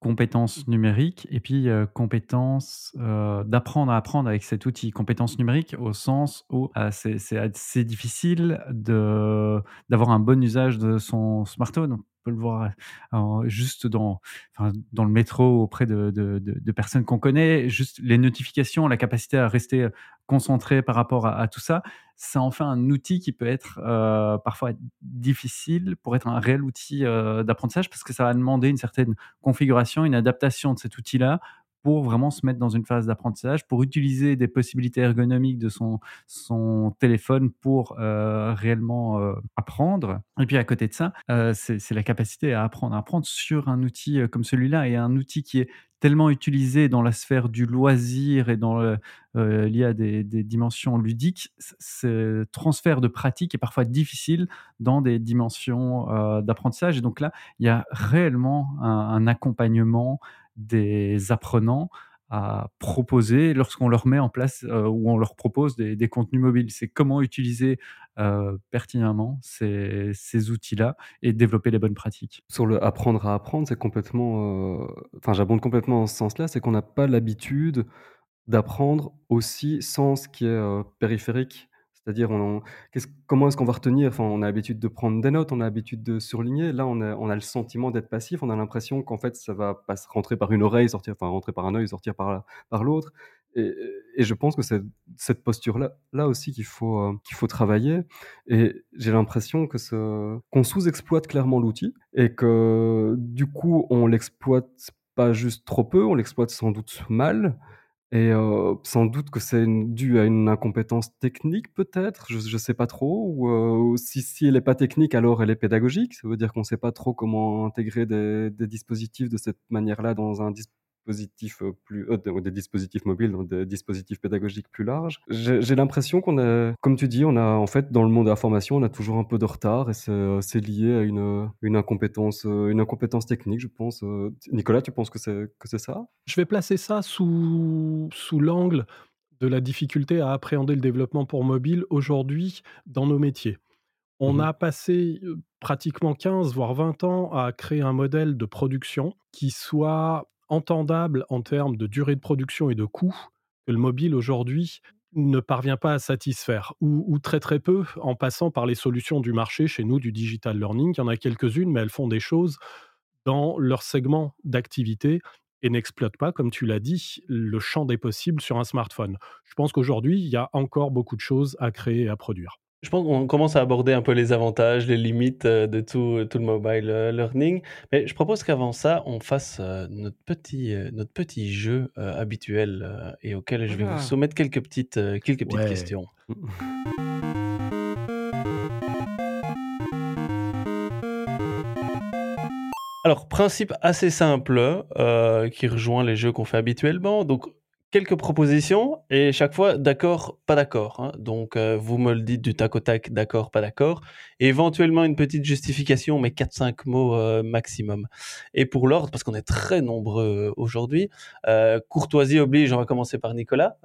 compétences numériques et puis, heu, compétences, heu, d'apprendre à apprendre avec cet outil. Compétences numériques au sens où, heu, c'est difficile d'avoir un bon usage de son smartphone. Peut le voir, en juste dans enfin, dans le métro auprès de personnes qu'on connaît, juste les notifications, la capacité à rester, concentré par rapport à tout ça, ça en fait un outil qui peut être, heu, parfois difficile pour être un réel outil, d'apprentissage parce que ça va demander une certaine configuration, une adaptation de cet outil-là pour vraiment se mettre dans une phase d'apprentissage, pour utiliser des possibilités ergonomiques de son son téléphone pour, heu, réellement, heu, apprendre et puis à côté de ça, heu, c'est la capacité à apprendre apprendre sur un outil, comme celui-là et un outil qui est tellement utilisé dans la sphère du loisir et dans le lié à des dimensions ludiques. Ce transfert de pratique est parfois difficile dans des dimensions, d'apprentissage et donc là, il y a réellement un accompagnement des apprenants à proposer lorsqu'on leur met en place, ou on leur propose des contenus mobiles. C'est comment utiliser, pertinemment ces outils-là et développer les bonnes pratiques. Sur le apprendre à apprendre, c'est complètement, enfin, j'abonde complètement dans ce sens-là, c'est qu'on n'a pas l'habitude d'apprendre aussi sans ce qui est, périphérique. C'est-à-dire comment est-ce qu'on va retenir? Enfin, on a l'habitude de prendre des notes, on a l'habitude de surligner. Là, on a le sentiment d'être passif, on a l'impression qu'en fait, ça va pas rentrer par une oreille, sortir enfin, rentrer par un œil, sortir par la par l'autre et je pense que c'est cette posture-là là aussi qu'il faut, heu, qu'il faut travailler et j'ai l'impression que qu'on sous-exploite clairement l'outil et que du coup, on l'exploite pas juste trop peu, on l'exploite sans doute mal et heu, sans doute que c'est dû à une incompétence technique peut-être? Je je sais pas trop ou ou si si elle est pas technique, alors elle est pédagogique? Ça veut dire qu'on sait pas trop comment intégrer des des dispositifs de cette manière-là dans un dispositif, heu, plus heu, des dispositifs mobiles, dans des dispositifs pédagogiques plus larges. J'ai l'impression qu'on est comme tu dis, on a en fait, dans le monde de la formation, on a toujours un peu de retard et c'est, c'est lié à une, une incompétence, une incompétence technique, je pense. Nicolas, tu penses que c'est que c'est ça? Je vais placer ça sous, sous l'angle de la difficulté à appréhender le développement pour mobile aujourd'hui dans nos métiers. On Mmh a passé euh, pratiquement 15 voire 20 ans à créer un modèle de production qui soit entendable en termes de durée de production et de coût que le mobile aujourd'hui ne parvient pas à satisfaire ou, ou très très peu en passant par les solutions du marché chez nous du digital learning. Il y en a quelques-unes, mais elles font des choses dans leur segment d'activité et n'exploitent pas, comme tu l'as dit, le champ des possibles sur un smartphone. Je pense qu'aujourd'hui, il y a encore beaucoup de choses à créer et à produire. Je pense qu'on commence à aborder un peu les avantages, les limites euh, de tout, tout le mobile euh, learning. Mais je propose qu'avant ça, on fasse euh, notre, petit, notre petit jeu habituel et auquel je vais vous Ah. soumettre quelques petites, quelques petites Ouais. questions. Alors, principe assez simple euh, qui rejoint les jeux qu'on fait habituellement. Donc, quelques propositions et chaque fois d'accord, pas d'accord. hein. Donc, euh, vous me le dites du tac au tac, d'accord, pas d'accord. Et éventuellement une petite justification, mais 4-5 mots euh, maximum. Et pour l'ordre, parce qu'on est très nombreux euh, aujourd'hui, courtoisie oblige, on va commencer par Nicolas.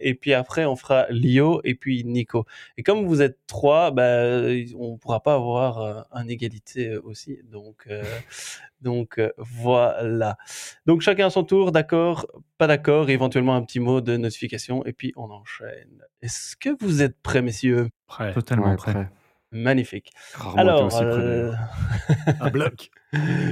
et puis après, on fera Lio et puis Nico. Et comme vous êtes trois, bah, on ne pourra pas avoir un égalité aussi. Donc, donc euh, voilà. Donc chacun à son tour, d'accord, pas d'accord, éventuellement un petit mot de notification, et puis on enchaîne. Est-ce que vous êtes prêts, messieurs? Prêt. Totalement Ouais, prêt. prêt. Magnifique. Rarement Alors, aussi euh. *laughs* Un bloc.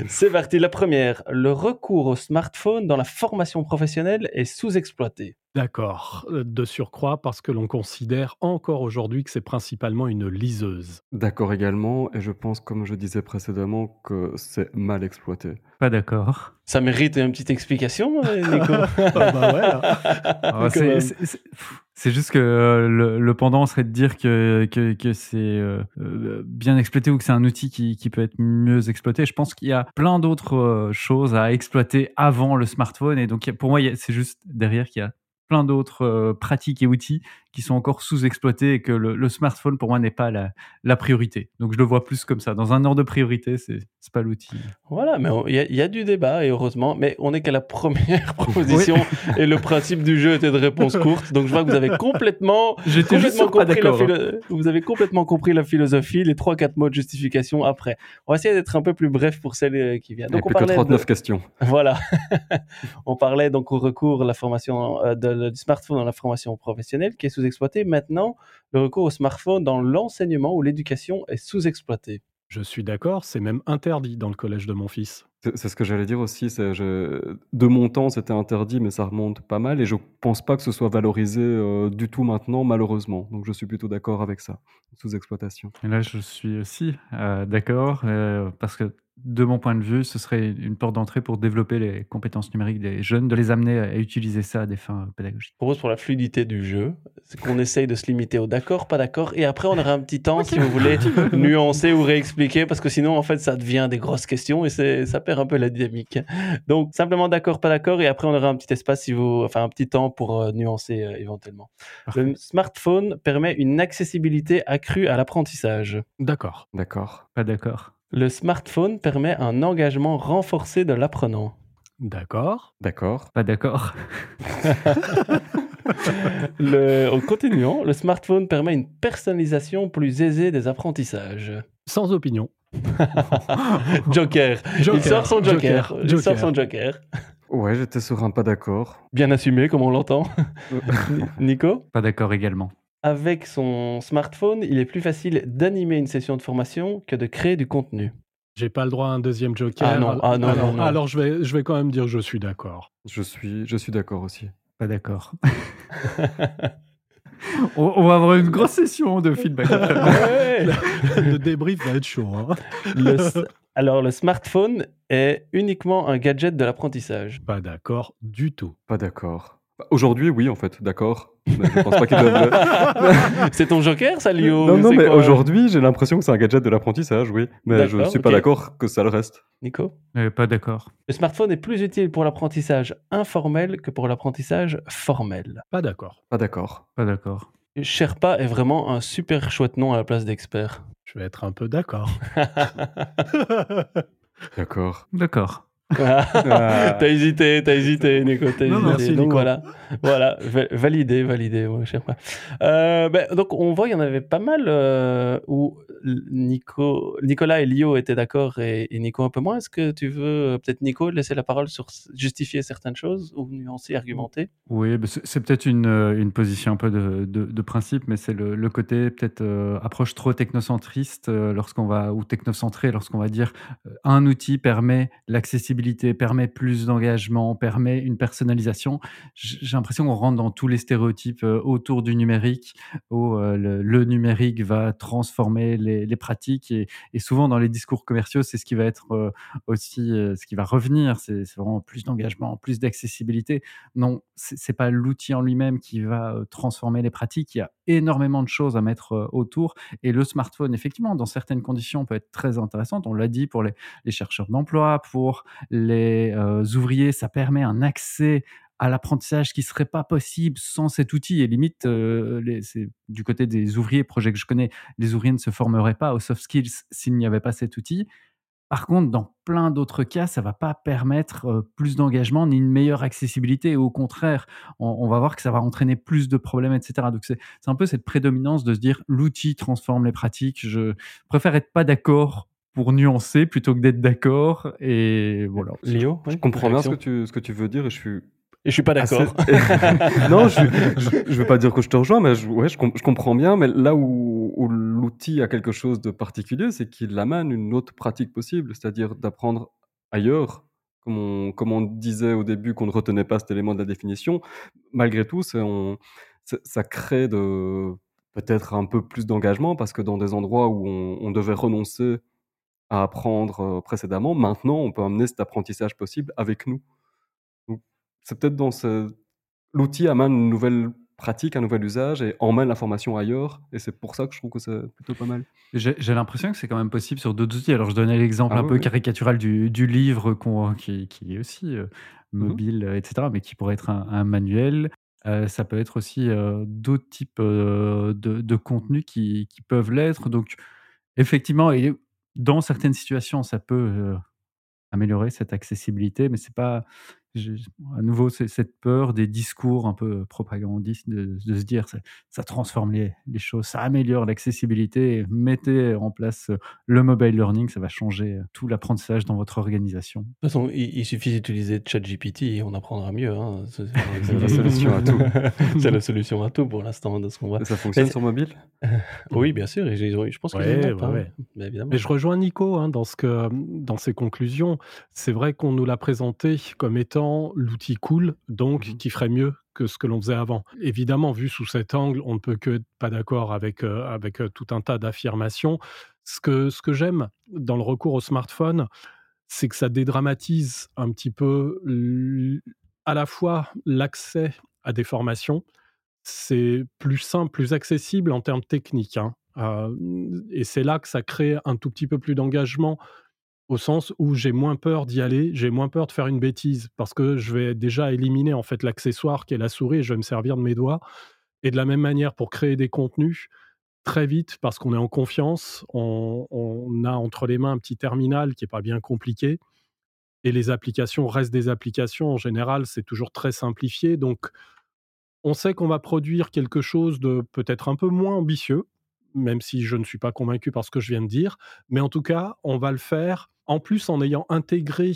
C'est parti. La première, le recours au smartphone dans la formation professionnelle est sous-exploité. D'accord. Euh, De surcroît, parce que l'on considère encore aujourd'hui que c'est principalement une liseuse. D'accord également, et je pense, comme je disais précédemment, que c'est mal exploité. Pas d'accord. Ça mérite une petite explication, *laughs* euh, Nico Ah bah ouais, *laughs* c'est- juste que euh, le, le pendant serait de dire que, que, que c'est euh, bien exploité ou que c'est un outil qui, qui peut être mieux exploité. Je pense qu'il y a plein d'autres euh, choses à exploiter avant le smartphone. Et donc, pour moi, c'est juste derrière qu'il y a plein d'autres euh, pratiques et outils qui sont encore sous-exploités et que le, le smartphone, pour moi, n'est pas la, la priorité. Donc, je le vois plus comme ça. Dans un ordre de priorité, c'est pas l'outil. Voilà, mais il y, a- il y a du débat, et heureusement, mais on n'est qu'à la première *laughs* proposition, et le principe du jeu était de réponse courte, donc je vois que vous avez complètement, complètement compris la hein. vous avez complètement compris la philosophie, les 3-4 mots de justification après. On va essayer d'être un peu plus bref pour celles euh, qui viennent. Il n'y a Donc on plus que parlait de- 39 questions. *laughs* Voilà. *laughs* on parlait donc au recours la formation euh, de- du smartphone dans la formation professionnelle qui est sous-exploité. Maintenant, le recours au smartphone dans l'enseignement ou l'éducation est sous-exploité. Je suis d'accord, c'est même interdit dans le collège de mon fils. C'est c'est ce que j'allais dire aussi. c'est je- De mon temps, c'était interdit, mais ça remonte pas mal. Et je pense pas que ce soit valorisé euh, du tout maintenant, malheureusement. Donc je suis plutôt d'accord avec ça. Sous-exploitation. Et là, je suis aussi euh, d'accord, euh, parce que de mon point de vue, ce serait une porte d'entrée pour développer les compétences numériques des jeunes, de les amener à utiliser ça à des fins pédagogiques. Je propose pour la fluidité du jeu, c'est qu'on essaye de se limiter au d'accord, pas d'accord, et après on aura un petit temps si vous voulez *laughs* nuancer ou réexpliquer, parce que sinon en fait ça devient des grosses questions et c'est ça perd un peu la dynamique. Donc simplement d'accord, pas d'accord, et après on aura un petit espace si vous, enfin un petit temps pour euh, nuancer euh, éventuellement. Parfait. Le smartphone permet une accessibilité accrue à l'apprentissage. D'accord. D'accord. Pas d'accord. Le smartphone permet un engagement renforcé de l'apprenant. D'accord. D'accord. Pas d'accord. *laughs* Le, en continuant, le smartphone permet une personnalisation plus aisée des apprentissages. Sans opinion. *laughs* Joker. Il Joker, sort son joker. Joker, Il sort son joker. Ouais, j'étais sur un pas d'accord. Bien assumé, comme on l'entend. Ni- *laughs* Nico Pas d'accord également. Avec son smartphone, il est plus facile d'animer une session de formation que de créer du contenu. J'ai pas le droit à un deuxième joker. Ah non, ah non, alors, non, non. alors je, vais, je vais quand même dire je suis d'accord. Je suis, je suis d'accord aussi. Pas d'accord. *laughs* on, on va avoir une grosse session de feedback. *laughs* Ouais. Le débrief va être chaud. hein. Le alors, le smartphone est uniquement un gadget de l'apprentissage. Pas d'accord du tout. Pas d'accord. Aujourd'hui, oui, en fait, d'accord. Je pense pas *laughs* C'est ton joker, ça, Lio non, non, mais aujourd'hui, j'ai l'impression que c'est un gadget de l'apprentissage, oui. Mais je D'accord, suis pas d'accord que ça le reste. Nico? Euh, pas d'accord. Le smartphone est plus utile pour l'apprentissage informel que pour l'apprentissage formel. Pas d'accord. Pas d'accord. Pas d'accord. Sherpa est vraiment un super chouette nom à la place d'expert. Je vais être un peu d'accord. *laughs* D'accord. D'accord. *laughs* t'as hésité, t'as hésité, Nico. T'as Non, hésité. non, merci, donc Nico. voilà, voilà, va- validé, validé, moi, Sherpa. Euh, ben, donc on voit, il y en avait pas mal euh, où Nico, Nicolas et Lio étaient d'accord et, et Nico un peu moins. Est-ce que tu veux euh, peut-être Nico laisser la parole sur justifier certaines choses ou nuancer, argumenter? Oui, bah, c'est peut-être une, une position un peu de, de- de principe, mais c'est le, le côté peut-être euh, approche trop technocentriste euh, lorsqu'on va ou technocentré lorsqu'on va dire euh, un outil permet l'accessibilité permet plus d'engagement, permet une personnalisation. J'ai l'impression qu'on rentre dans tous les stéréotypes euh, autour du numérique, où euh, le, numérique va transformer les, pratiques. Et, souvent, dans les discours commerciaux, c'est ce qui va être aussi, ce qui va revenir. C'est vraiment plus d'engagement, plus d'accessibilité. Non, c'est pas l'outil en lui-même qui va transformer les pratiques. Il y a énormément de choses à mettre autour. Et le smartphone, effectivement, dans certaines conditions, peut être très intéressant. On l'a dit pour les, chercheurs d'emploi, pour les ouvriers, ça permet un accès à l'apprentissage qui serait pas possible sans cet outil. Et limite, c'est du côté des ouvriers, projet que je connais, les ouvriers ne se formeraient pas aux soft skills s'il n'y avait pas cet outil. Par contre, dans plein d'autres cas, ça va pas permettre plus d'engagement ni une meilleure accessibilité. au contraire, on, va voir que ça va entraîner plus de problèmes, etc. Donc c'est un peu cette prédominance de se dire l'outil transforme les pratiques. Je préfère être pas d'accord pour nuancer plutôt que d'être d'accord. Et voilà. Léo, je comprends bien ce que, tu, ce que tu veux dire et je suis et je suis pas d'accord. *laughs* *laughs* non, je, je, veux pas dire que je te rejoins, mais je, ouais, je, comprends bien. Mais là où, où l'outil a quelque chose de particulier, c'est qu'il amène une autre pratique possible, c'est-à-dire d'apprendre ailleurs. Comme on, comme on disait au début qu'on ne retenait pas cet élément de la définition, malgré tout, on, ça crée de peut-être un peu plus d'engagement parce que dans des endroits où on, on devait renoncer à apprendre euh, précédemment, maintenant on peut amener cet apprentissage possible avec nous c'est peut-être dans ce... L'outil amène une nouvelle pratique, un nouvel usage et emmène l'information ailleurs. Et c'est pour ça que je trouve que c'est plutôt pas mal. J'ai l'impression que c'est quand même possible sur d'autres outils. Alors, je donnais l'exemple ah un peu caricatural du, du livre qui, qui, est aussi euh, mmh mobile, etc., mais qui pourrait être un, manuel. Euh, ça peut être aussi euh, d'autres types de, de, contenus qui, qui peuvent l'être. Donc, effectivement, et dans certaines situations, ça peut améliorer cette accessibilité, mais c'est pas à nouveau cette peur des discours un peu propagandistes de, se dire ça, ça transforme les, les, choses, ça améliore l'accessibilité, mettez en place le mobile learning, ça va changer tout l'apprentissage dans votre organisation. De toute façon, il, suffit d'utiliser ChatGPT et on apprendra mieux. Hein. C'est *laughs* la *laughs* solution à tout. *laughs* C'est la solution à tout pour l'instant de ce qu'on voit. Ça fonctionne sur mobile? Oui, bien sûr. Et je pense que ouais, ouais, Mais je rejoins Nico hein, dans, ce que, dans ses conclusions. C'est vrai qu'on nous l'a présenté comme étant l'outil cool, donc mmh qui ferait mieux que ce que l'on faisait avant. Évidemment, vu sous cet angle, on ne peut que pas d'accord avec, euh, avec euh, tout un tas d'affirmations. Ce que, ce que j'aime dans le recours au smartphone, c'est que ça dédramatise un petit peu à la fois l'accès à des formations, c'est plus simple, plus accessible en termes techniques. Hein. Euh, et c'est là que ça crée un tout petit peu plus d'engagement au sens où j'ai moins peur d'y aller, j'ai moins peur de faire une bêtise parce que je vais déjà éliminer en fait l'accessoire qui est la souris et je vais me servir de mes doigts. Et de la même manière pour créer des contenus très vite parce qu'on est en confiance, on, a entre les mains un petit terminal qui est pas bien compliqué. Et les applications restent des applications. En général, c'est toujours très simplifié. Donc on sait qu'on va produire quelque chose de peut-être un peu moins ambitieux, même si je ne suis pas convaincu par ce que je viens de dire, mais en tout cas, on va le faire en plus, en ayant intégré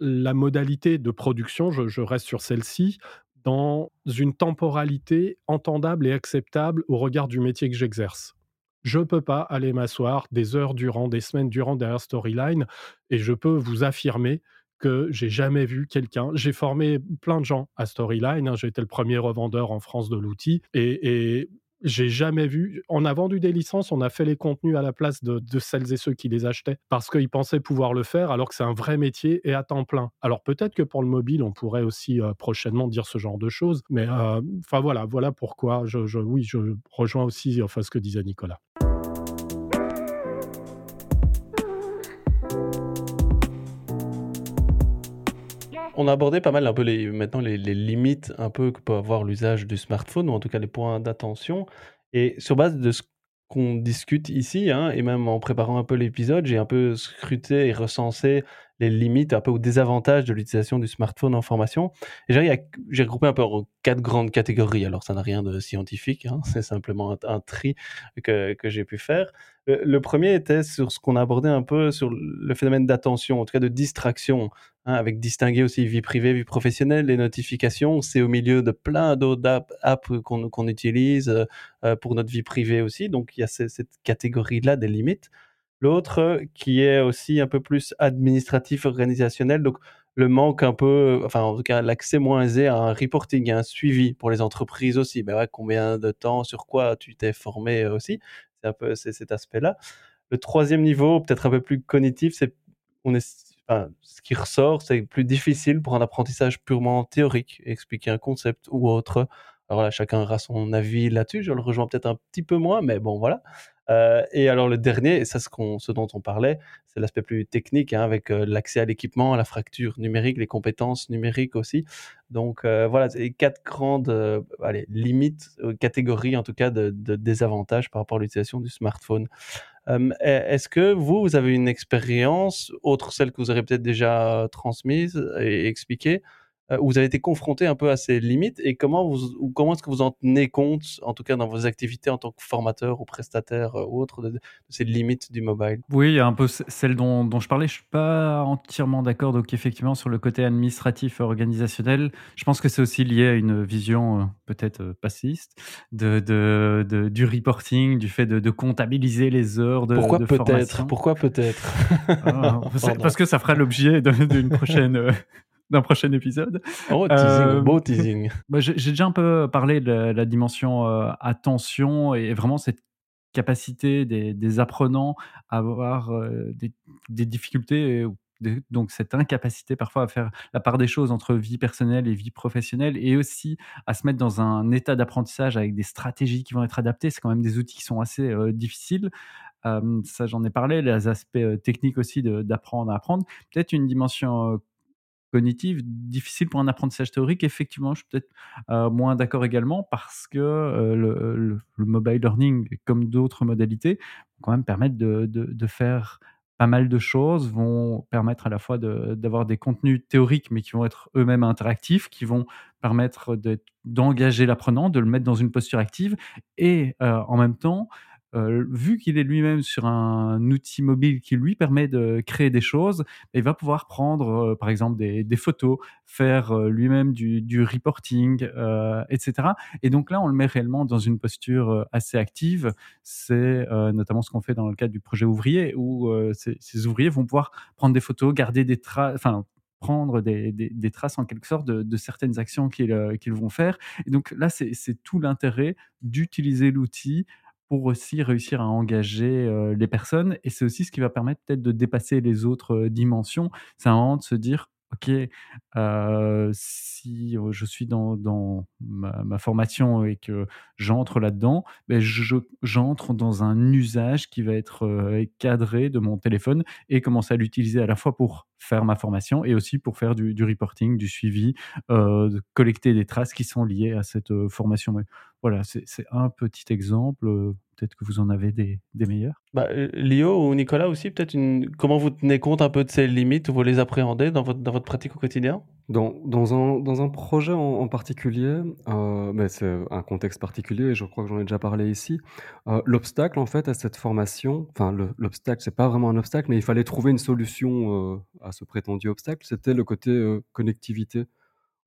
la modalité de production, je, reste sur celle-ci, dans une temporalité entendable et acceptable au regard du métier que j'exerce. Je ne peux pas aller m'asseoir des heures durant, des semaines durant derrière Storyline, et je peux vous affirmer que j'ai jamais vu quelqu'un. J'ai formé plein de gens à Storyline. Hein, été le premier revendeur en France de l'outil, et j'ai jamais vu. On a vendu des licences, on a fait les contenus à la place de, celles et ceux qui les achetaient parce qu'ils pensaient pouvoir le faire alors que c'est un vrai métier et à temps plein. Alors peut-être que pour le mobile, on pourrait aussi euh, prochainement dire ce genre de choses, mais euh, enfin voilà, voilà pourquoi je, oui, je rejoins aussi enfin, ce que disait Nicolas. On a abordé pas mal un peu les, maintenant les, limites un peu que peut avoir l'usage du smartphone, ou en tout cas les points d'attention. Et sur base de ce qu'on discute ici, hein, et même en préparant un peu l'épisode, j'ai un peu scruté et recensé les limites, un peu aux désavantages de l'utilisation du smartphone en formation. J'ai regroupé un peu en quatre grandes catégories. Alors, ça n'a rien de scientifique, hein, *laughs* c'est simplement un, tri que, j'ai pu faire. Le, premier était sur ce qu'on a abordé un peu sur le phénomène d'attention, en tout cas de distraction, hein, avec distinguer aussi vie privée, vie professionnelle, les notifications, c'est au milieu de plein d'autres apps, qu'on utilise euh, pour notre vie privée aussi. Donc, il y a cette catégorie-là des limites. L'autre qui est aussi un peu plus administratif, organisationnel. Donc, le manque un peu, enfin en tout cas l'accès moins aisé à un reporting, à un suivi pour les entreprises aussi. Ben ouais, combien de temps, sur quoi tu t'es formé aussi? C'est un peu cet aspect-là. Le troisième niveau, peut-être un peu plus cognitif, c'est on est, enfin, ce qui ressort, c'est plus difficile pour un apprentissage purement théorique, expliquer un concept ou autre. Alors là, chacun aura son avis là-dessus. Je le rejoins peut-être un petit peu moins, mais bon, voilà. Euh, et alors le dernier, et ça ce, ce dont on parlait, c'est l'aspect plus technique, hein, avec euh, l'accès à l'équipement, la fracture numérique, les compétences numériques aussi. Donc euh, voilà, c'est les quatre grandes limites, catégories en tout cas de, de, désavantages par rapport à l'utilisation du smartphone. est-ce que vous, vous avez une expérience, autre celle que vous aurez peut-être déjà transmise et expliquée, euh, vous avez été confronté un peu à ces limites et comment, vous, comment est-ce que vous en tenez compte, en tout cas dans vos activités en tant que formateur ou prestataire euh, ou autre, de, ces limites du mobile? Oui, il y a un peu celle dont, dont je parlais. Je suis pas entièrement d'accord. Donc effectivement, sur le côté administratif, organisationnel, je pense que c'est aussi lié à une vision euh, peut-être passiste de, de, du reporting, du fait de, comptabiliser les heures de, Pourquoi peut-être? Pourquoi peut-être? Ah, Parce que ça fera l'objet d'une prochaine d'un prochain épisode. Oh, teasing, beau euh, teasing. *laughs* Bah, j'ai déjà un peu parlé de la, dimension euh, attention et vraiment cette capacité des, apprenants à avoir euh, des, difficultés, donc cette incapacité parfois à faire la part des choses entre vie personnelle et vie professionnelle et aussi à se mettre dans un état d'apprentissage avec des stratégies qui vont être adaptées. C'est quand même des outils qui sont assez difficiles. ça, j'en ai parlé, les aspects techniques aussi d'apprendre à apprendre. Peut-être une dimension cognitive difficile pour un apprentissage théorique. Effectivement, je suis peut-être euh, moins d'accord également parce que euh, le, mobile learning, comme d'autres modalités, vont quand même permettre de, de, faire pas mal de choses, vont permettre à la fois d'avoir des contenus théoriques, mais qui vont être eux-mêmes interactifs, qui vont permettre d'engager l'apprenant, de le mettre dans une posture active, et euh, en même temps, vu qu'il est lui-même sur un outil mobile qui lui permet de créer des choses, il va pouvoir prendre, par exemple, des, photos, faire lui-même du, reporting, etc. Et donc là, on le met réellement dans une posture assez active. C'est notamment ce qu'on fait dans le cadre du projet ouvrier, où ces, ouvriers vont pouvoir prendre des photos, garder des traces, enfin prendre des, traces en quelque sorte de, certaines actions qu'ils vont faire. Et donc là, c'est tout l'intérêt d'utiliser l'outil pour aussi réussir à engager les personnes. Et c'est aussi ce qui va permettre peut-être de dépasser les autres dimensions. C'est un de se dire, OK, si je suis dans, dans ma, formation et que j'entre là-dedans, ben j'entre dans un usage qui va être cadré de mon téléphone et commencer à l'utiliser à la fois pour faire ma formation et aussi pour faire du, reporting, du suivi, de collecter des traces qui sont liées à cette formation. Mais voilà, c'est un petit exemple peut-être que vous en avez des, meilleurs. Bah, euh, Lio ou Nicolas aussi, peut-être une... comment vous tenez compte un peu de ces limites, vous les appréhendez dans votre, dans votre pratique au quotidien? Dans, dans, un, dans un projet en, particulier, euh, c'est un contexte particulier et je crois que j'en ai déjà parlé ici. Euh, l'obstacle en fait à cette formation, enfin l'obstacle c'est pas vraiment un obstacle, mais il fallait trouver une solution à ce prétendu obstacle, c'était le côté connectivité.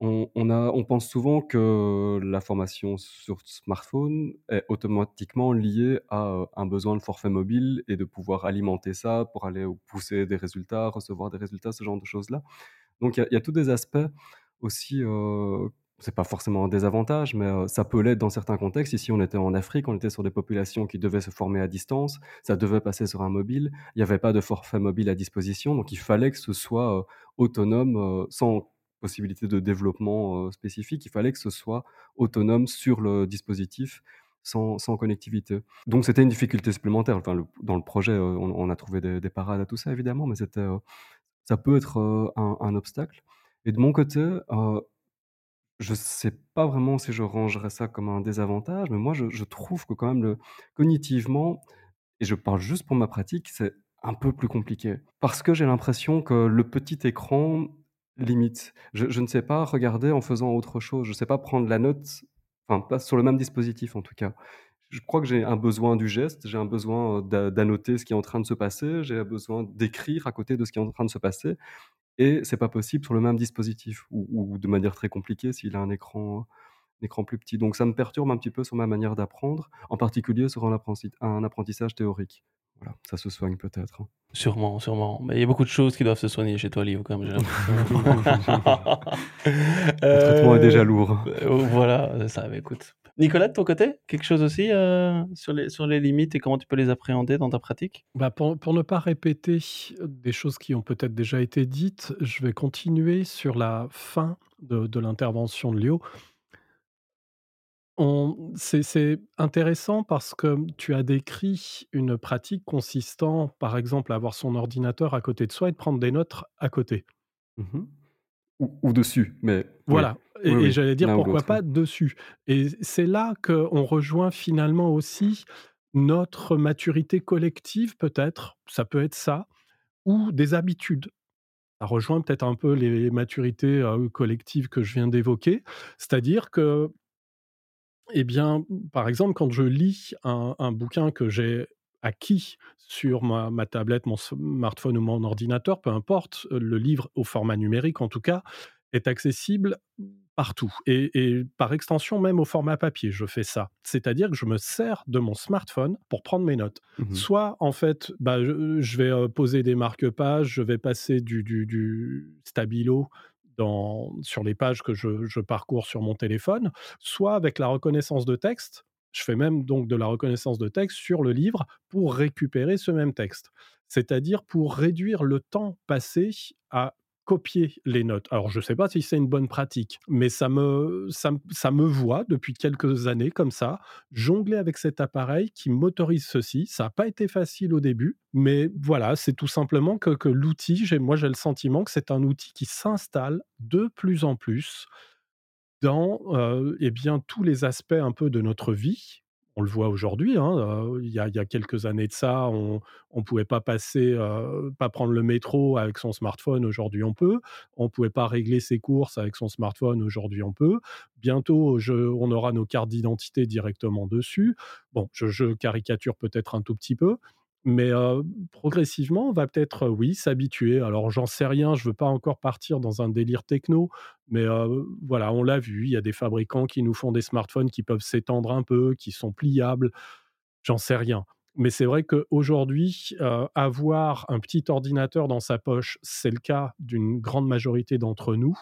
On, pense souvent que la formation sur smartphone est automatiquement liée à euh, un besoin de forfait mobile et de pouvoir alimenter ça pour aller pousser des résultats, recevoir des résultats, ce genre de choses-là. Donc il y, a tous des aspects aussi, euh, c'est pas forcément un désavantage, mais euh, ça peut l'être dans certains contextes. Ici, on était en Afrique, on était sur des populations qui devaient se former à distance, ça devait passer sur un mobile, il n'y avait pas de forfait mobile à disposition, donc il fallait que ce soit autonome sans possibilité de développement spécifique, il fallait que ce soit autonome sur le dispositif sans, connectivité. Donc c'était une difficulté supplémentaire. Enfin, dans le projet, on, a trouvé des, parades à tout ça, évidemment, mais c'était, ça peut être un, obstacle. Et de mon côté, je ne sais pas vraiment si je rangerais ça comme un désavantage, mais moi, je, je trouve que quand même, le, cognitivement, et je parle juste pour ma pratique, c'est un peu plus compliqué. Parce que j'ai l'impression que le petit écran limite. Je, ne sais pas regarder en faisant autre chose. Je ne sais pas prendre la note, enfin, pas sur le même dispositif en tout cas. Je crois que j'ai un besoin du geste, j'ai un besoin d'annoter ce qui est en train de se passer, j'ai un besoin d'écrire à côté de ce qui est en train de se passer. Et c'est pas possible sur le même dispositif ou, de manière très compliquée s'il a un écran, un écran plus petit. Donc ça me perturbe un petit peu sur ma manière d'apprendre, en particulier sur un, apprentissage théorique. Voilà, ça se soigne peut-être. hein. Sûrement, sûrement. Mais il y a beaucoup de choses qui doivent se soigner chez toi, Livre, quand même, j'ai l'impression. *laughs* Le traitement est déjà Euh, lourd. euh, voilà, ça, mais écoute. Nicolas, de ton côté, quelque chose aussi euh, sur, les, sur les limites et comment tu peux les appréhender dans ta pratique? Bah, pour, pour ne pas répéter des choses qui ont peut-être déjà été dites, je vais continuer sur la fin de, de l'intervention de Léo. C'est intéressant parce que tu as décrit une pratique consistant, par exemple, à avoir son ordinateur à côté de soi et de prendre des notes à côté. Mhm. Ou, ou dessus, mais oui. Voilà. Et, Oui, et oui, j'allais dire pourquoi pas dessus. Et c'est là qu'on rejoint finalement aussi notre maturité collective, peut-être. Ça peut être ça. Ou des habitudes. Ça rejoint peut-être un peu les maturités collectives que je viens d'évoquer. C'est-à-dire que, eh bien, par exemple, quand je lis un, un bouquin que j'ai acquis sur ma, ma tablette, mon smartphone ou mon ordinateur, peu importe, le livre au format numérique en tout cas, est accessible partout et, et par extension même au format papier, je fais ça. C'est-à-dire que je me sers de mon smartphone pour prendre mes notes. Mhm. Soit en fait, bah, je, je vais poser des marque-pages, je vais passer du, du- du stabilo sur les pages que je, je parcours sur mon téléphone, soit avec la reconnaissance de texte. Je fais même donc de la reconnaissance de texte sur le livre pour récupérer ce même texte. C'est-à-dire pour réduire le temps passé à copier les notes. Alors, je ne sais pas si c'est une bonne pratique, mais ça me, ça, ça me voit depuis quelques années comme ça, jongler avec cet appareil qui m'autorise ceci. Ça n'a pas été facile au début, mais voilà, c'est tout simplement que, que l'outil, moi j'ai le sentiment que c'est un outil qui s'installe de plus en plus dans euh, eh bien, tous les aspects un peu de notre vie. On le voit aujourd'hui, hein, il y, a, quelques années de ça, on ne pouvait pas passer, pas prendre le métro avec son smartphone, aujourd'hui on peut. On ne pouvait pas régler ses courses avec son smartphone, aujourd'hui on peut. Bientôt, on aura nos cartes d'identité directement dessus. Bon, je caricature peut-être un tout petit peu, mais progressivement, on va peut-être, oui, s'habituer. Alors, j'en sais rien, je ne veux pas encore partir dans un délire techno, mais voilà, on l'a vu, il y a des fabricants qui nous font des smartphones qui peuvent s'étendre un peu, qui sont pliables, j'en sais rien. Mais c'est vrai qu'aujourd'hui, avoir un petit ordinateur dans sa poche, c'est le cas d'une grande majorité d'entre nous.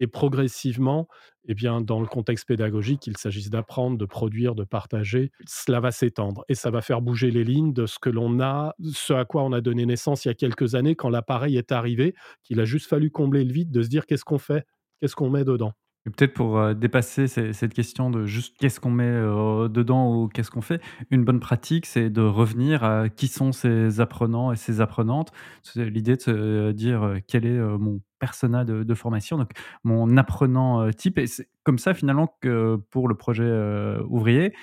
Et progressivement, eh bien, dans le contexte pédagogique, qu'il s'agisse d'apprendre, de produire, de partager, cela va s'étendre et ça va faire bouger les lignes de ce que l'on a, ce à quoi on a donné naissance il y a quelques années quand l'appareil est arrivé, qu'il a juste fallu combler le vide de se dire qu'est-ce qu'on fait, qu'est-ce qu'on met dedans. Peut-être pour euh, dépasser cette question de juste qu'est-ce qu'on met euh, dedans ou qu'est-ce qu'on fait, une bonne pratique, c'est de revenir à qui sont ces apprenants et ces apprenantes. C'est l'idée de se dire euh, quel est mon persona de, formation, donc mon apprenant type. Et c'est comme ça finalement que pour le projet ouvrier,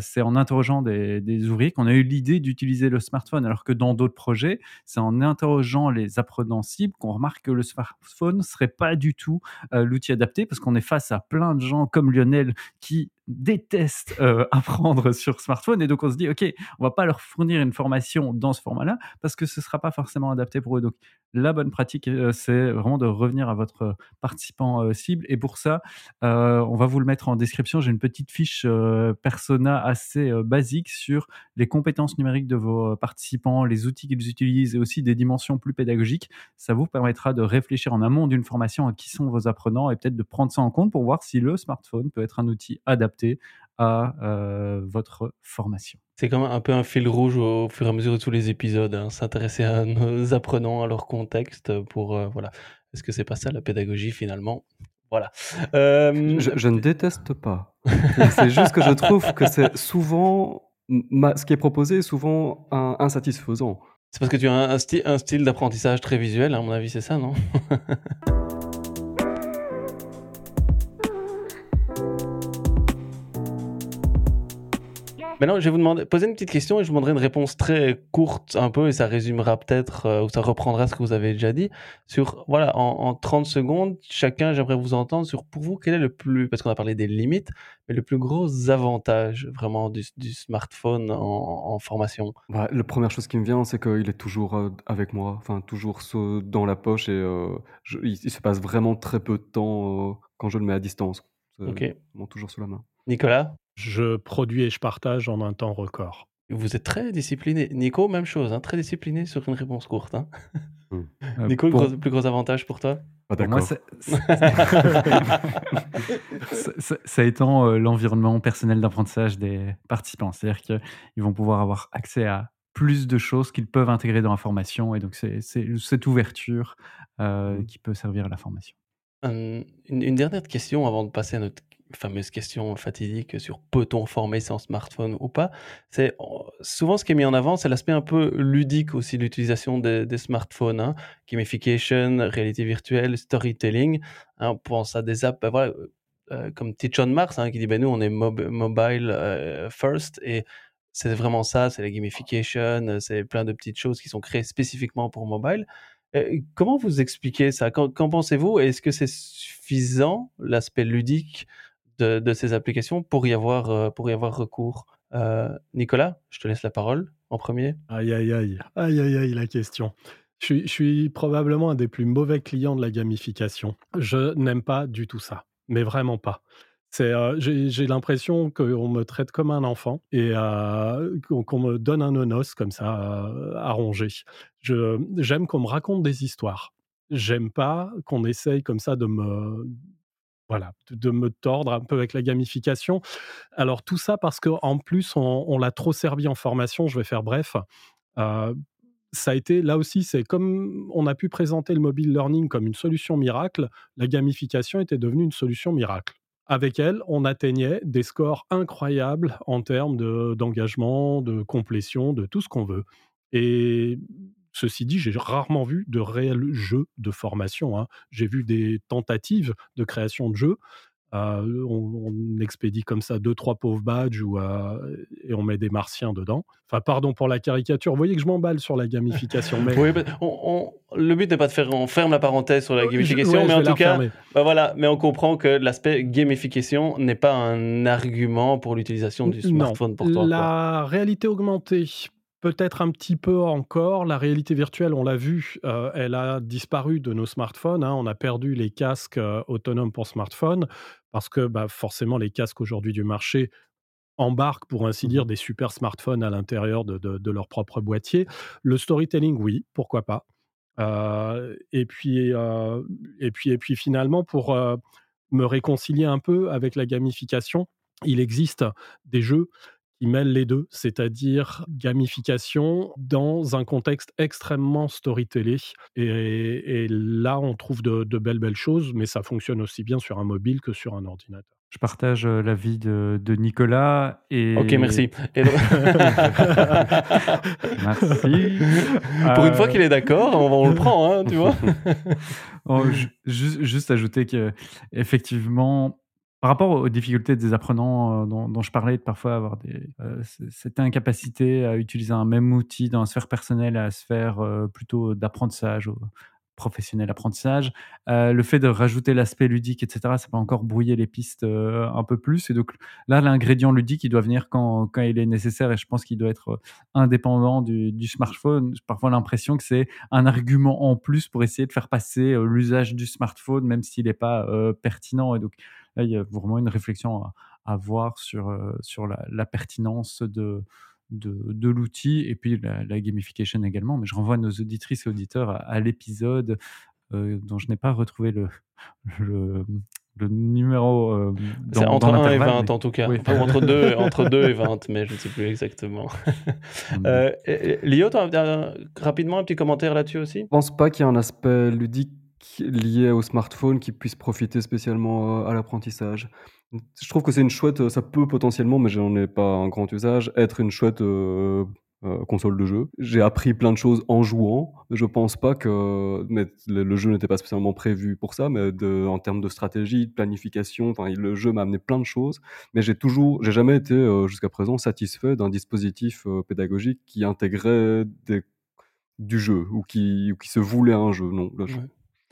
c'est en interrogeant des, ouvriers qu'on a eu l'idée d'utiliser le smartphone, alors que dans d'autres projets, c'est en interrogeant les apprenants cibles qu'on remarque que le smartphone serait pas du tout l'outil adapté parce qu'on est face à plein de gens comme Lionel qui détestent euh, *laughs* apprendre sur smartphone. Et donc on se dit ok on va pas leur fournir une formation dans ce format là parce que ce sera pas forcément adapté pour eux. Donc la bonne pratique euh, c'est vraiment de revenir à votre participant euh, cible. Et pour ça on va vous le mettre en description. J'ai une petite fiche persona assez basique sur les compétences numériques de vos participants les outils qu'ils utilisent et aussi des dimensions plus pédagogiques. Ça vous permettra de réfléchir en amont d'une formation à qui sont vos apprenants et peut-être de prendre ça en compte pour voir si le smartphone peut être un outil adapté à euh, votre formation. C'est comme un peu un fil rouge au fur et à mesure de tous les épisodes, hein, s'intéresser à nos *laughs* apprenants, à leur contexte, pour euh, voilà. Est-ce que c'est pas ça la pédagogie finalement? Voilà. Euh, Je, je ne déteste pas. *laughs* C'est juste que je trouve que c'est souvent. ma- ce qui est proposé est souvent un- insatisfaisant. C'est parce que tu as un, un sti- un style d'apprentissage très visuel, à mon avis, c'est ça, non? *laughs* Maintenant, je vais vous demander, poser une petite question et je vous demanderai une réponse très courte un peu et ça résumera peut-être euh, ou ça reprendra ce que vous avez déjà dit. Sur, voilà, en, en 30 secondes, chacun, j'aimerais vous entendre sur pour vous, quel est le plus, parce qu'on a parlé des limites, mais le plus gros avantage vraiment du, du smartphone en, en formation? Bah, la première chose qui me vient, c'est qu'il est toujours euh, avec moi, enfin toujours dans la poche et euh, je- il, il se passe vraiment très peu de temps euh, quand je le mets à distance. Ok. toujours sous la main. Nicolas? Je produis et je partage en un temps record. Vous êtes très discipliné. Nico, même chose, hein, très discipliné sur une réponse courte. Hein. *laughs* Euh, Nico, le pour- gros- plus gros avantage pour toi? Pour moi, d'accord. ça, ça- ça- ça étend euh, l'environnement personnel d'apprentissage des participants. C'est-à-dire qu'ils vont pouvoir avoir accès à plus de choses qu'ils peuvent intégrer dans la formation. Et donc, c'est cette ouverture euh, Mm. qui peut servir à la formation. Hum, une, une dernière question avant de passer à notre fameuse question fatidique sur peut-on former sans smartphone ou pas. C'est souvent ce qui est mis en avant, c'est l'aspect un peu ludique aussi de l'utilisation des, smartphones, hein. gamification, réalité virtuelle, storytelling. Hein, on pense à des apps, ben voilà, euh, comme Teach on Mars hein, qui dit ben nous on est mob- mobile euh, first et c'est vraiment ça, c'est la gamification, euh, c'est plein de petites choses qui sont créées spécifiquement pour mobile. Euh, comment vous expliquez ça? Qu'en pensez-vous? Est-ce que c'est suffisant, l'aspect ludique de, ces applications, pour y avoir, euh, pour y avoir recours Euh, Nicolas, je te laisse la parole en premier. Aïe, aïe, aïe. Aïe, aïe, la question. Je suis, je suis probablement un des plus mauvais clients de la gamification. Je n'aime pas du tout ça, mais vraiment pas. C'est, euh, j'ai, l'impression qu'on me traite comme un enfant et qu'on, me donne un onos comme ça à ronger. J'aime qu'on me raconte des histoires. J'aime pas qu'on essaye comme ça de me, voilà, de, me tordre un peu avec la gamification. Alors tout ça parce qu'en plus, on, l'a trop servi en formation, je vais faire bref. Euh, ça a été, là aussi, c'est comme on a pu présenter le mobile learning comme une solution miracle, la gamification était devenue une solution miracle. Avec elle, on atteignait des scores incroyables en termes de- d'engagement, de complétion, de tout ce qu'on veut. Et ceci dit, j'ai rarement vu de réels jeux de formation. hein. J'ai vu des tentatives de création de jeux. Euh, on, on expédie comme ça deux, trois pauvres badges ou, euh, et on met des martiens dedans. Enfin, pardon pour la caricature. Vous voyez que je m'emballe sur la gamification. Mais Oui, on- on- le but n'est pas de faire, on ferme la parenthèse sur la Je- gamification, ouais, mais en tout cas, bah voilà, mais on comprend que l'aspect gamification n'est pas un argument pour l'utilisation du Non. smartphone pour toi. quoi. La réalité augmentée, peut-être un petit peu encore. La réalité virtuelle, on l'a vu, euh, elle a disparu de nos smartphones. hein. On a perdu les casques euh, autonomes pour smartphones parce que bah, forcément, les casques aujourd'hui du marché embarquent, pour ainsi Mmh dire, des super smartphones à l'intérieur de, de- de leur propre boîtier. Le storytelling, oui, pourquoi pas. Euh, et, puis, et, puis, et puis finalement, pour me réconcilier un peu avec la gamification, il existe des jeux qui mêlent les deux, c'est-à-dire gamification dans un contexte extrêmement storytellé. Et, et là, on trouve de, de belles, belles choses, mais ça fonctionne aussi bien sur un mobile que sur un ordinateur. Je partage euh, l'avis de, de Nicolas. Et... Ok, merci. Et donc- *laughs* Merci. Pour une Euh, fois qu'il est d'accord, on, on le prend, hein, tu vois. *laughs* Oh, ju- juste, juste ajouter que effectivement, par rapport aux difficultés des apprenants euh, dont, je parlais, de parfois avoir euh, cette incapacité à utiliser un même outil dans la sphère personnelle à la sphère euh, plutôt d'apprentissage, professionnel apprentissage, le fait de rajouter l'aspect ludique, etc., ça va encore brouiller les pistes un peu plus. Et donc là, l'ingrédient ludique, il doit venir quand, il est nécessaire et je pense qu'il doit être indépendant du, du smartphone. J'ai parfois l'impression que c'est un argument en plus pour essayer de faire passer l'usage du smartphone, même s'il n'est pas pertinent. Et donc là, il y a vraiment une réflexion à, à avoir sur, euh, sur la, la pertinence de, de, de l'outil et puis la, la gamification également. Mais je renvoie nos auditrices et auditeurs à, à l'épisode euh, dont je n'ai pas retrouvé le, *laughs* le, le numéro euh, C'est dans, entre dans 1 et l'intervalle, 20 mais- en tout cas. Oui. Enfin, entre, 2, entre 2 et 20, *laughs* mais je ne sais plus exactement. Euh, et- et- Lio, tu as rapidement un petit commentaire là-dessus aussi? Je pense pas qu'il y ait un aspect ludique lié au smartphone qui puisse profiter spécialement euh, à l'apprentissage. Je trouve que c'est une chouette, euh, ça peut potentiellement, mais j'en ai pas un grand usage, être une chouette euh, console de jeu. J'ai appris plein de choses en jouant. Je pense pas que le, jeu n'était pas spécialement prévu pour ça, mais en termes de stratégie, de planification, le jeu m'a amené plein de choses. Mais j'ai toujours, j'ai jamais été jusqu'à présent satisfait d'un dispositif pédagogique qui intégrait du jeu ou qui, se voulait un jeu. Non, là, je-.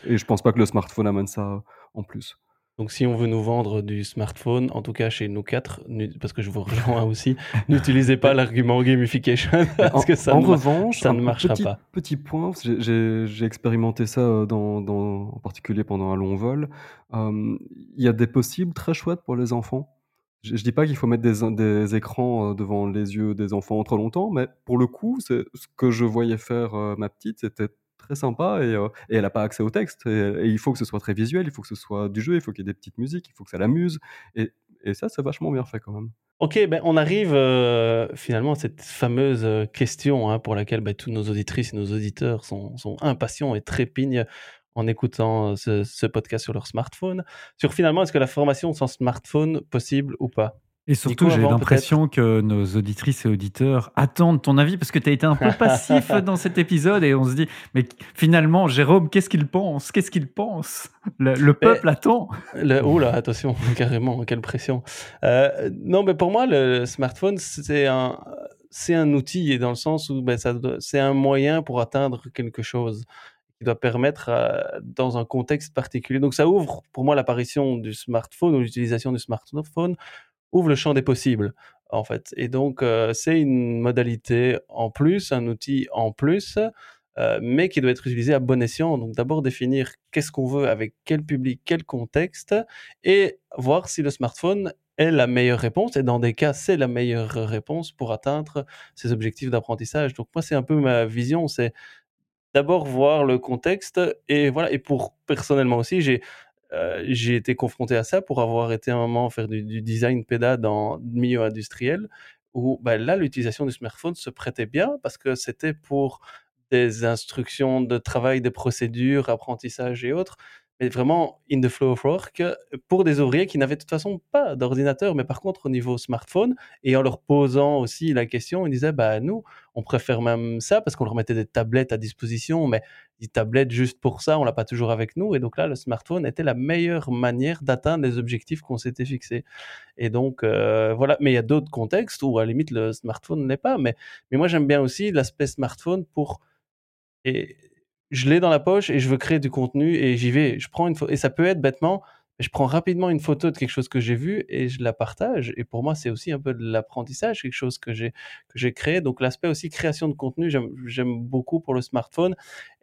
Et je pense pas que le smartphone amène ça en plus. Donc, si on veut nous vendre du smartphone, en tout cas chez nous quatre, parce que je vous rejoins *laughs* aussi, n'utilisez pas l'argument gamification *laughs* parce en que ça en ne revanche, ça ne marchera petit, pas. petit point, j'ai- expérimenté ça euh, dans, dans- en particulier pendant un long vol. Euh, Il y a des possibles très chouettes pour les enfants. je ne dis pas qu'il faut mettre des, des écrans devant les yeux des enfants trop longtemps, mais pour le coup, ce que je voyais faire ma petite, c'était très sympa et, et elle n'a pas accès au texte. Et, il faut que ce soit très visuel, il faut que ce soit du jeu, il faut qu'il y ait des petites musiques, il faut que ça l'amuse. Et, ça, c'est vachement bien fait quand même. Ok, ben on arrive finalement à cette fameuse question hein, pour laquelle ben, tous nos auditrices et nos auditeurs sont, impatients et trépignent en écoutant ce, podcast sur leur smartphone, sur finalement est-ce que la formation sans smartphone possible ou pas? Et surtout, j'ai l'impression que nos auditrices et auditeurs attendent ton avis parce que tu as été un peu *laughs* passif dans cet épisode et on se dit, mais finalement, Jérôme, qu'est-ce qu'il pense? Qu'est-ce qu'il pense? Le, peuple attend. Le, oh attention, *laughs* carrément, quelle pression. Euh, non, mais pour moi, le smartphone, c'est un, c'est un outil et dans le sens où ben, c'est un moyen pour atteindre quelque chose qui doit permettre dans un contexte particulier. Donc ça ouvre pour moi l'apparition du smartphone ou l'utilisation du smartphone ouvre le champ des possibles en fait. Et donc euh, c'est une modalité en plus, un outil en plus, euh, mais qui doit être utilisé à bon escient. Donc d'abord définir qu'est-ce qu'on veut avec quel public, quel contexte, et voir si le smartphone est la meilleure réponse. Et dans des cas, c'est la meilleure réponse pour atteindre ces objectifs d'apprentissage. Donc moi, c'est un peu ma vision, c'est d'abord voir le contexte et voilà. Et pour personnellement aussi, j'ai euh, j'ai été confronté à ça pour avoir été un moment faire du, design péda dans le milieu industriel où bah, là l'utilisation du smartphone se prêtait bien parce que c'était pour des instructions de travail, des procédures, apprentissage et autres mais vraiment in the flow of work pour des ouvriers qui n'avaient de toute façon pas d'ordinateur, mais par contre au niveau smartphone, et en leur posant aussi la question, ils disaient, bah nous, on préfère même ça parce qu'on leur mettait des tablettes à disposition, mais des tablettes juste pour ça, on l'a pas toujours avec nous, et donc là, le smartphone était la meilleure manière d'atteindre les objectifs qu'on s'était fixés. Et donc euh, voilà, mais il y a d'autres contextes où à la limite le smartphone n'est pas, mais, mais moi j'aime bien aussi l'aspect smartphone pour... Et, je l'ai dans la poche et je veux créer du contenu et j'y vais. Je prends une et ça peut être bêtement, je prends rapidement une photo de quelque chose que j'ai vu et je la partage. Et pour moi, c'est aussi un peu de l'apprentissage, quelque chose que j'ai que j'ai créé. Donc l'aspect aussi création de contenu, j'aime beaucoup pour le smartphone.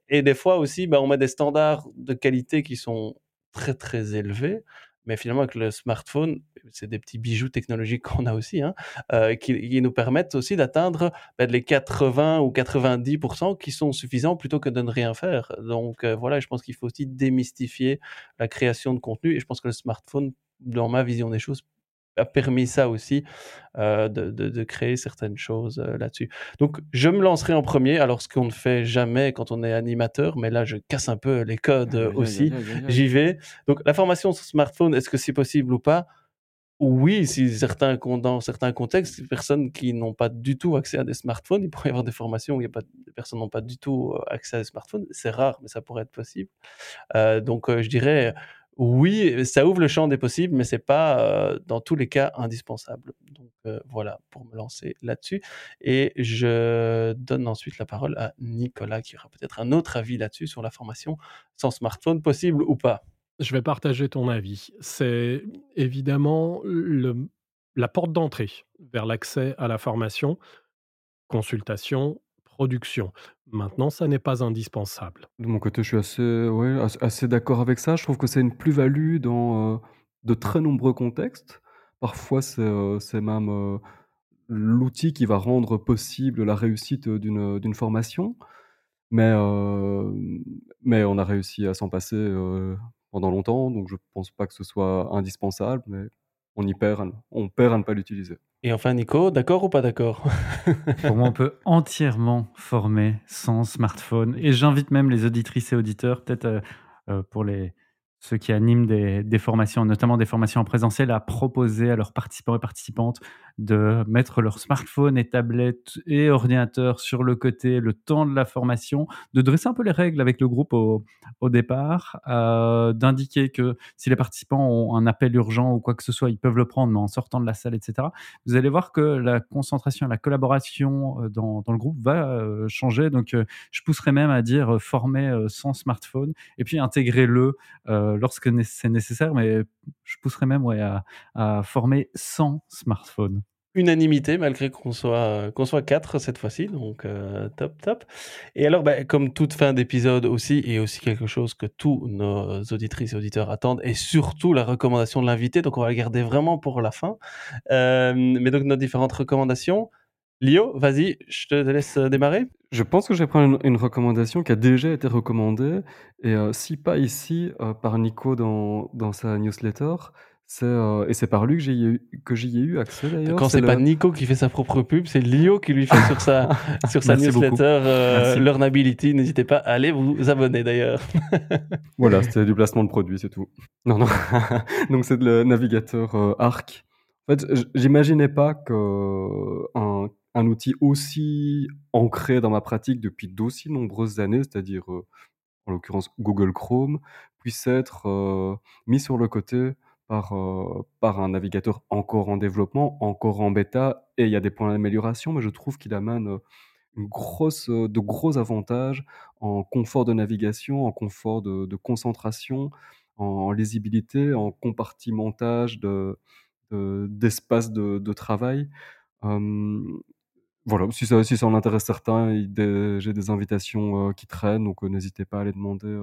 Et des fois aussi, bah, on met des standards de qualité qui sont très très élevés. Mais finalement, avec le smartphone, c'est des petits bijoux technologiques qu'on a aussi, hein, euh, qui, nous permettent aussi d'atteindre bah, les 80 ou 90% qui sont suffisants plutôt que de ne rien faire. Donc euh, voilà, je pense qu'il faut aussi démystifier la création de contenu et je pense que le smartphone, dans ma vision des choses, a permis ça aussi, euh, de, de, créer certaines choses euh, là-dessus. Donc, je me lancerai en premier, alors ce qu'on ne fait jamais quand on est animateur, mais là, je casse un peu les codes aussi. J'y vais. Donc, la formation sur smartphone, est-ce que c'est possible ou pas? Oui, si certains, dans certains contextes, les personnes qui n'ont pas du tout accès à des smartphones, il pourrait y avoir des formations où il y a pas, des personnes n'ont pas du tout euh, accès à des smartphones. C'est rare, mais ça pourrait être possible. donc, je dirais oui, ça ouvre le champ des possibles, mais c'est pas euh, dans tous les cas indispensable. Donc euh, voilà, pour me lancer là-dessus. Et je donne ensuite la parole à Nicolas, qui aura peut-être un autre avis là-dessus sur la formation sans smartphone, possible ou pas. Je vais partager ton avis. C'est évidemment la porte d'entrée vers l'accès à la formation, consultation, production. Maintenant, ça n'est pas indispensable. De mon côté, je suis assez, ouais, assez d'accord avec ça. Je trouve que c'est une plus-value dans euh, de très nombreux contextes. Parfois, c'est euh, même euh, l'outil qui va rendre possible la réussite d'une formation. Mais, mais on a réussi à s'en passer pendant longtemps, donc je ne pense pas que ce soit indispensable, mais on y perd, on perd à ne pas l'utiliser. Et enfin, Nico, d'accord ou pas d'accord? *laughs* Pour moi, on peut entièrement former sans smartphone. Et j'invite même les auditrices et auditeurs, peut-être euh, euh, pour les, ceux qui animent des, formations, notamment des formations en présentiel, à proposer à leurs participants et participantes de mettre leur smartphone et tablette et ordinateur sur le côté le temps de la formation, de dresser un peu les règles avec le groupe au, départ, euh, d'indiquer que si les participants ont un appel urgent ou quoi que ce soit, ils peuvent le prendre, mais en sortant de la salle, etc. Vous allez voir que la concentration, la collaboration euh, dans, le groupe va euh, changer. Donc, je pousserais même à dire former sans smartphone et puis intégrer-le lorsque c'est nécessaire, mais je pousserais même ouais, à, former sans smartphone. unanimité malgré qu'on soit, qu'on soit quatre cette fois-ci. Donc, euh, top, top. Et alors, bah, comme toute fin d'épisode aussi, et aussi quelque chose que tous nos auditrices et auditeurs attendent, et surtout la recommandation de l'invité. Donc, on va la garder vraiment pour la fin. Euh, mais donc, nos différentes recommandations. Lio, vas-y, je te laisse démarrer. Je pense que je vais prendre une, recommandation qui a déjà été recommandée, et si pas ici, par Nico dans, dans sa newsletter, c'est, et c'est par lui que j'y ai, que j'y ai eu accès d'ailleurs. Quand c'est, pas Nico qui fait sa propre pub, c'est Lio qui lui fait sur sa, *laughs* sur sa newsletter euh, Learnability. N'hésitez pas à aller vous abonner d'ailleurs. *laughs* voilà, c'était du placement de produit, c'est tout. Non, non. *laughs* Donc c'est le navigateur Arc. En fait, j'imaginais pas qu'un un outil aussi ancré dans ma pratique depuis d'aussi nombreuses années, c'est-à-dire, en l'occurrence Google Chrome, puisse être, mis sur le côté par, par un navigateur encore en développement, encore en bêta et il y a des points d'amélioration, mais je trouve qu'il amène, de gros avantages en confort de navigation, en confort de concentration, en lisibilité, en compartimentage de d'espace de travail. Voilà, si ça si ça en intéresse certains, j'ai des invitations, qui traînent, donc n'hésitez pas à les demander,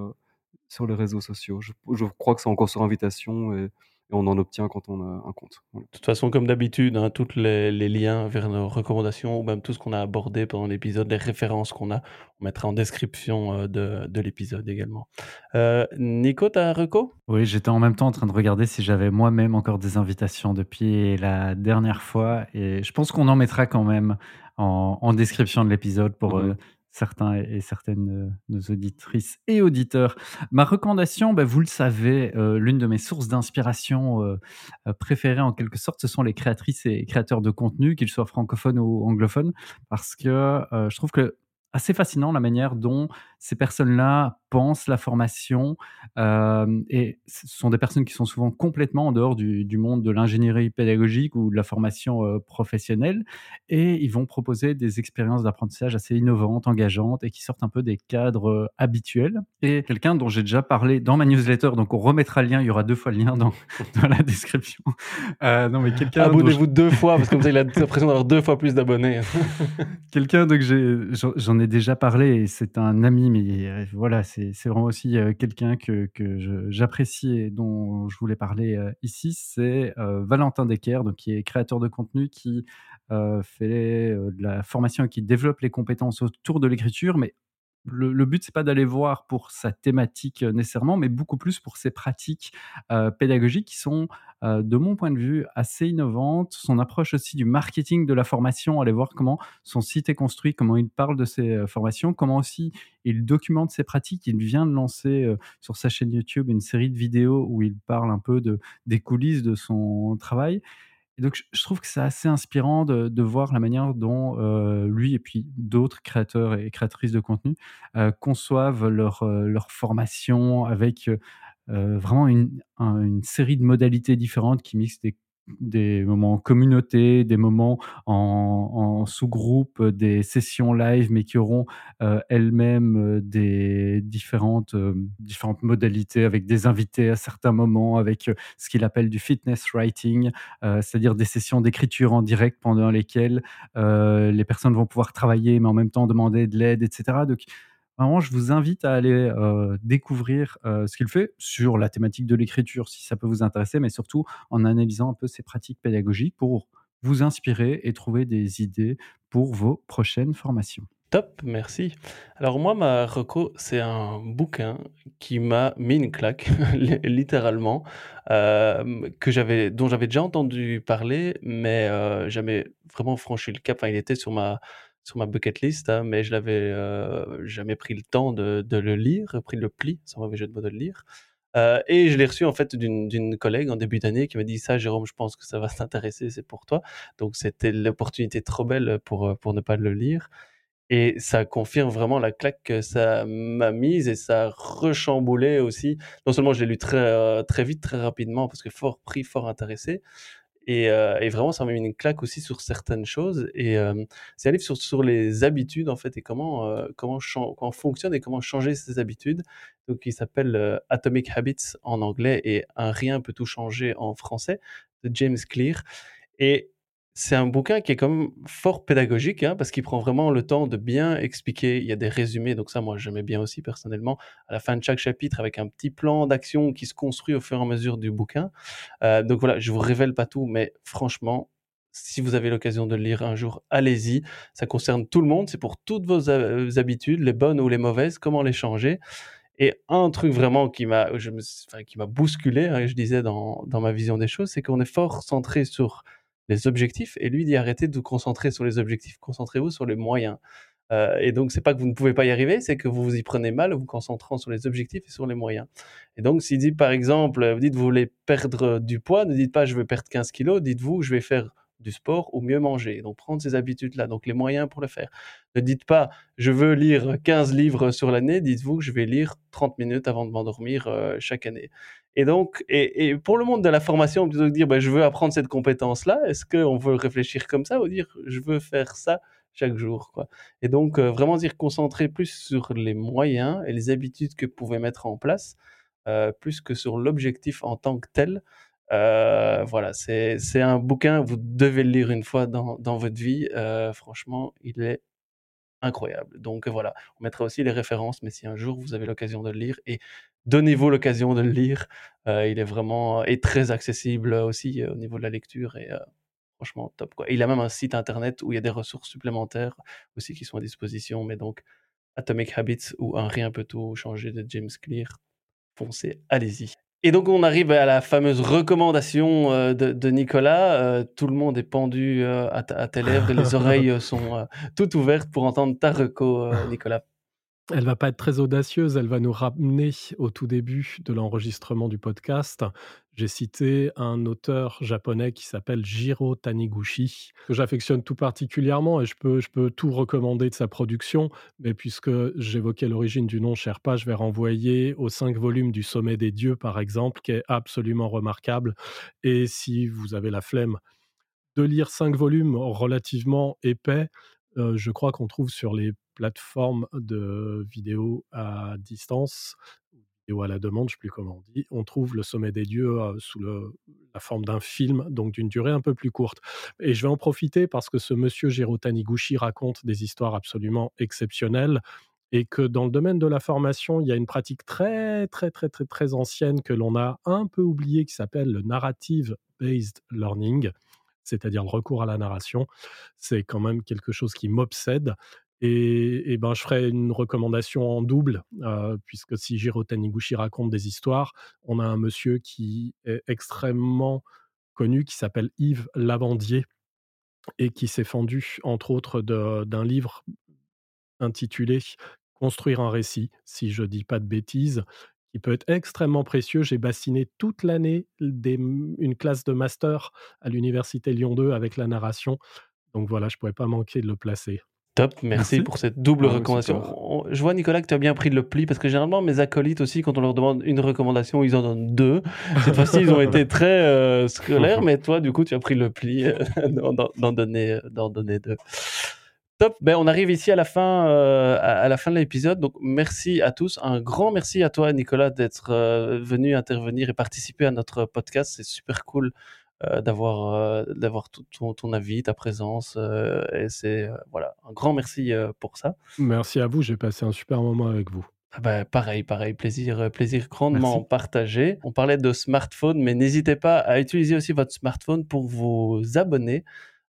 sur les réseaux sociaux. Je je crois que c'est encore sur invitation et et on en obtient quand on a un compte. De toute façon, comme d'habitude, hein, tous les, liens vers nos recommandations ou même tout ce qu'on a abordé pendant l'épisode, les références qu'on a, on mettra en description euh, de, de l'épisode également. Euh, Nico, t'as un reco? Oui, j'étais en même temps en train de regarder si j'avais moi-même encore des invitations depuis la dernière fois et je pense qu'on en mettra quand même en, en description de l'épisode pour mmh euh, certains et certaines euh, nos auditrices et auditeurs. Ma recommandation, bah, vous le savez, euh, l'une de mes sources d'inspiration euh, préférées en quelque sorte, ce sont les créatrices et créateurs de contenu, qu'ils soient francophones ou anglophones, parce que je trouve que assez fascinant la manière dont ces personnes-là pensent la formation. et ce sont des personnes qui sont souvent complètement en dehors du, monde de l'ingénierie pédagogique ou de la formation professionnelle. Et ils vont proposer des expériences d'apprentissage assez innovantes, engageantes et qui sortent un peu des cadres habituels. Et quelqu'un dont j'ai déjà parlé dans ma newsletter, donc on remettra le lien, il y aura deux fois le lien dans, *laughs* dans la description. non, mais quelqu'un. Abonnez-vous deux fois, parce que comme ça, il a l'impression d'avoir deux fois plus d'abonnés. *laughs* quelqu'un, donc j'en ai déjà parlé et c'est un ami, mais euh, voilà, c'est vraiment aussi euh, quelqu'un que, j'apprécie et dont je voulais parler euh, ici. C'est Valentin Decker, qui est créateur de contenu, qui fait de la formation et qui développe les compétences autour de l'écriture, mais le, le, but, c'est pas d'aller voir pour sa thématique euh, nécessairement, mais beaucoup plus pour ses pratiques euh, pédagogiques qui sont, euh, de mon point de vue, assez innovantes. Son approche aussi du marketing de la formation, aller voir comment son site est construit, comment il parle de ses formations, comment aussi il documente ses pratiques. Il vient de lancer sur sa chaîne YouTube une série de vidéos où il parle un peu de, des coulisses de son travail donc, je trouve que c'est assez inspirant de, voir la manière dont euh, lui et puis d'autres créateurs et créatrices de contenu euh, conçoivent leur, euh, leur formation avec vraiment une, une, série de modalités différentes qui mixent des des moments en communauté, des moments en, sous-groupe, des sessions live, mais qui auront euh, elles-mêmes euh, des différentes, euh, différentes modalités avec des invités à certains moments, avec ce qu'il appelle du fitness writing, c'est-à-dire des sessions d'écriture en direct pendant lesquelles les personnes vont pouvoir travailler, mais en même temps demander de l'aide, etc. Donc, Vraiment, je vous invite à aller euh, découvrir euh, ce qu'il fait sur la thématique de l'écriture, si ça peut vous intéresser, mais surtout en analysant un peu ses pratiques pédagogiques pour vous inspirer et trouver des idées pour vos prochaines formations. Top, merci. Alors moi, ma reco, c'est un bouquin qui m'a mis une claque, *laughs* littéralement, euh, que j'avais, dont j'avais déjà entendu parler, mais jamais vraiment franchi le cap. Enfin, il était sur ma sur ma bucket list, hein, mais je l'avais euh, jamais pris le temps de, le lire, pris le pli, sans mauvais jeu de mots de le lire. Euh, et je l'ai reçu en fait d'une collègue en début d'année qui m'a dit ça, Jérôme, je pense que ça va *laughs* t'intéresser, c'est pour toi. Donc c'était l'opportunité trop belle pour, euh, pour ne pas le lire. Et ça confirme vraiment la claque que ça m'a mise et ça a rechamboulé aussi. Non seulement je l'ai lu très, très vite, très rapidement, parce que fort pris, fort intéressé, euh, et, vraiment, ça m'a mis une claque aussi sur certaines choses. Et euh, c'est un livre sur, sur, les habitudes, en fait, et comment, euh, comment, comment fonctionne et comment changer ses habitudes. Donc, il s'appelle Atomic Habits en anglais et Un rien peut tout changer en français, de James Clear. Et c'est un bouquin qui est quand même fort pédagogique, hein, parce qu'il prend vraiment le temps de bien expliquer. Il y a des résumés, donc ça, moi, j'aimais bien aussi personnellement, à la fin de chaque chapitre, avec un petit plan d'action qui se construit au fur et à mesure du bouquin. Euh, donc voilà, je vous révèle pas tout, mais franchement, si vous avez l'occasion de le lire un jour, allez-y. Ça concerne tout le monde, c'est pour toutes vos euh, habitudes, les bonnes ou les mauvaises, comment les changer. Et un truc vraiment qui m'a, qui m'a bousculé, hein, je disais dans ma vision des choses, c'est qu'on est fort centré sur les objectifs. Et lui dit arrêtez de vous concentrer sur les objectifs, concentrez-vous sur les moyens. Euh, et donc, c'est pas que vous ne pouvez pas y arriver, c'est que vous vous y prenez mal en vous concentrant sur les objectifs et sur les moyens. Et donc, s'il dit, par exemple, vous dites, vous voulez perdre du poids, ne dites pas, je veux perdre 15 kilos, dites-vous, je vais faire du sport ou mieux manger. Donc prendre ces habitudes-là, donc les moyens pour le faire. Ne dites pas je veux lire 15 livres sur l'année, dites-vous je vais lire 30 minutes avant de m'endormir euh, chaque année. Et donc, et, pour le monde de la formation, plutôt que de dire ben, je veux apprendre cette compétence-là, est-ce qu'on veut réfléchir comme ça ou dire je veux faire ça chaque jour quoi? Et donc euh, vraiment dire concentrer plus sur les moyens et les habitudes que vous pouvez mettre en place, euh, plus que sur l'objectif en tant que tel. Euh, voilà, c'est un bouquin, vous devez le lire une fois dans, dans votre vie. Euh, franchement, il est incroyable. Donc voilà, on mettra aussi les références, mais si un jour vous avez l'occasion de le lire, et donnez-vous l'occasion de le lire, euh, il est vraiment et très accessible aussi au niveau de la lecture et franchement top quoi. il a même un site internet où il y a des ressources supplémentaires aussi qui sont à disposition, mais donc Atomic Habits ou Un rien peut tout changer de James Clear, foncez, allez-y. Et donc on arrive à la fameuse recommandation euh, de, Nicolas. Euh, tout le monde est pendu euh, à, tes lèvres et les *laughs* oreilles sont toutes ouvertes pour entendre ta reco, Nicolas. Elle va pas être très audacieuse, elle va nous ramener au tout début de l'enregistrement du podcast. J'ai cité un auteur japonais qui s'appelle Jiro Taniguchi, que j'affectionne tout particulièrement et je peux, je peux tout recommander de sa production. Mais puisque j'évoquais l'origine du nom Sherpa, je vais renvoyer aux cinq volumes du Sommet des Dieux, par exemple, qui est absolument remarquable. Et si vous avez la flemme de lire cinq volumes relativement épais, je crois qu'on trouve sur les plateformes de vidéos à distance, vidéo à la demande, je ne sais plus comment on dit, on trouve le sommet des dieux sous la forme d'un film, donc d'une durée un peu plus courte. Et je vais en profiter parce que ce monsieur Jiro Taniguchi raconte des histoires absolument exceptionnelles et que dans le domaine de la formation, il y a une pratique très, très, très, très, très ancienne que l'on a un peu oubliée qui s'appelle le narrative based learning c'est-à-dire le recours à la narration. C'est quand même quelque chose qui m'obsède. Et, ben, je ferai une recommandation en double, euh, puisque si Jiro Taniguchi raconte des histoires, on a un monsieur qui est extrêmement connu, qui s'appelle Yves Lavandier, et qui s'est fendu, entre autres, d'un livre intitulé Construire un récit, si je dis pas de bêtises, qui peut être extrêmement précieux. J'ai bassiné toute l'année une classe de master à l'université Lyon 2 avec la narration. Donc voilà, je ne pourrais pas manquer de le placer. Top, merci, pour cette double ah recommandation. Je vois, Nicolas, que tu as bien pris le pli, parce que généralement, mes acolytes aussi, quand on leur demande une recommandation, ils en donnent deux. Cette fois-ci, ils ont été très euh, scolaires, *laughs* mais toi, du coup, tu as pris le pli euh, *laughs* d'en donner, donner deux. Top. Ben, on arrive ici à la fin, euh, à, la fin de l'épisode. Donc, merci à tous. Un grand merci à toi, Nicolas, d'être euh, venu intervenir et participer à notre podcast. C'est super cool euh, d'avoir d'avoir tout ton, avis, ta présence. et c'est voilà, un grand merci pour ça. Merci à vous. J'ai passé un super moment avec vous. Ah ben, pareil, pareil, plaisir, plaisir grandement partagé. On parlait de smartphone, mais n'hésitez pas à utiliser aussi votre smartphone pour vous abonner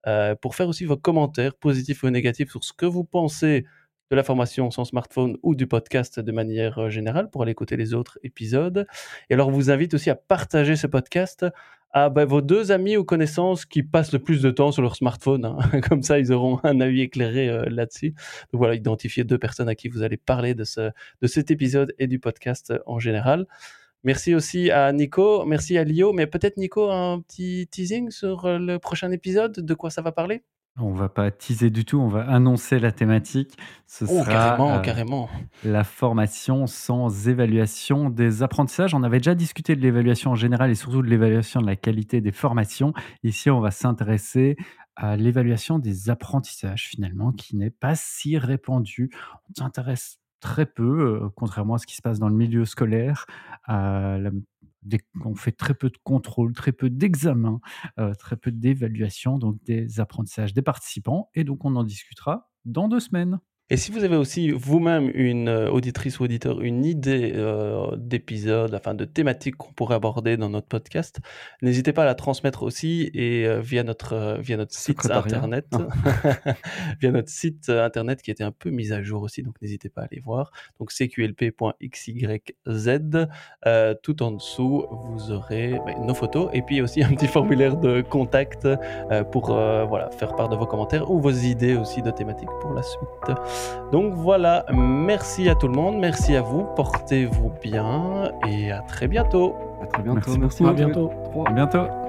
euh, pour faire aussi vos commentaires positifs ou négatifs sur ce que vous pensez de la formation sans smartphone ou du podcast de manière euh, générale pour aller écouter les autres épisodes. Et alors, on vous invite aussi à partager ce podcast à bah, vos deux amis ou connaissances qui passent le plus de temps sur leur smartphone. Hein. *laughs* Comme ça, ils auront un avis éclairé euh, là-dessus. Donc voilà, identifiez deux personnes à qui vous allez parler de, ce, de cet épisode et du podcast en général. Merci aussi à Nico, merci à Lio, mais peut-être Nico, un petit teasing sur euh, le prochain épisode, de quoi ça va parler? On va pas teaser du tout, on va annoncer la thématique. Ce oh, sera carrément, euh, carrément. la formation sans évaluation des apprentissages. On avait déjà discuté de l'évaluation en général et surtout de l'évaluation de la qualité des formations. Ici, on va s'intéresser à l'évaluation des apprentissages finalement, qui n'est pas si répandue. On s'intéresse très peu, contrairement à ce qui se passe dans le milieu scolaire, la on fait très peu de contrôle, très peu d'examens, très peu d'évaluation, donc des apprentissages des participants. Et donc, on en discutera dans deux semaines. Et si vous avez aussi vous-même une euh, auditrice ou auditeur, une idée euh, d'épisode, enfin de thématique qu'on pourrait aborder dans notre podcast, n'hésitez pas à la transmettre aussi et euh, via notre via notre site internet, ah. *laughs* via notre site internet qui était un peu mis à jour aussi, donc n'hésitez pas à aller voir. Donc cqlp.xyz. tout en dessous, vous aurez bah, nos photos et puis aussi un petit formulaire de contact pour voilà faire part de vos commentaires ou vos idées aussi de thématiques pour la suite. Donc voilà, merci à tout le monde, merci à vous, portez-vous bien et à très bientôt. À très bientôt, merci, à bientôt. À bientôt.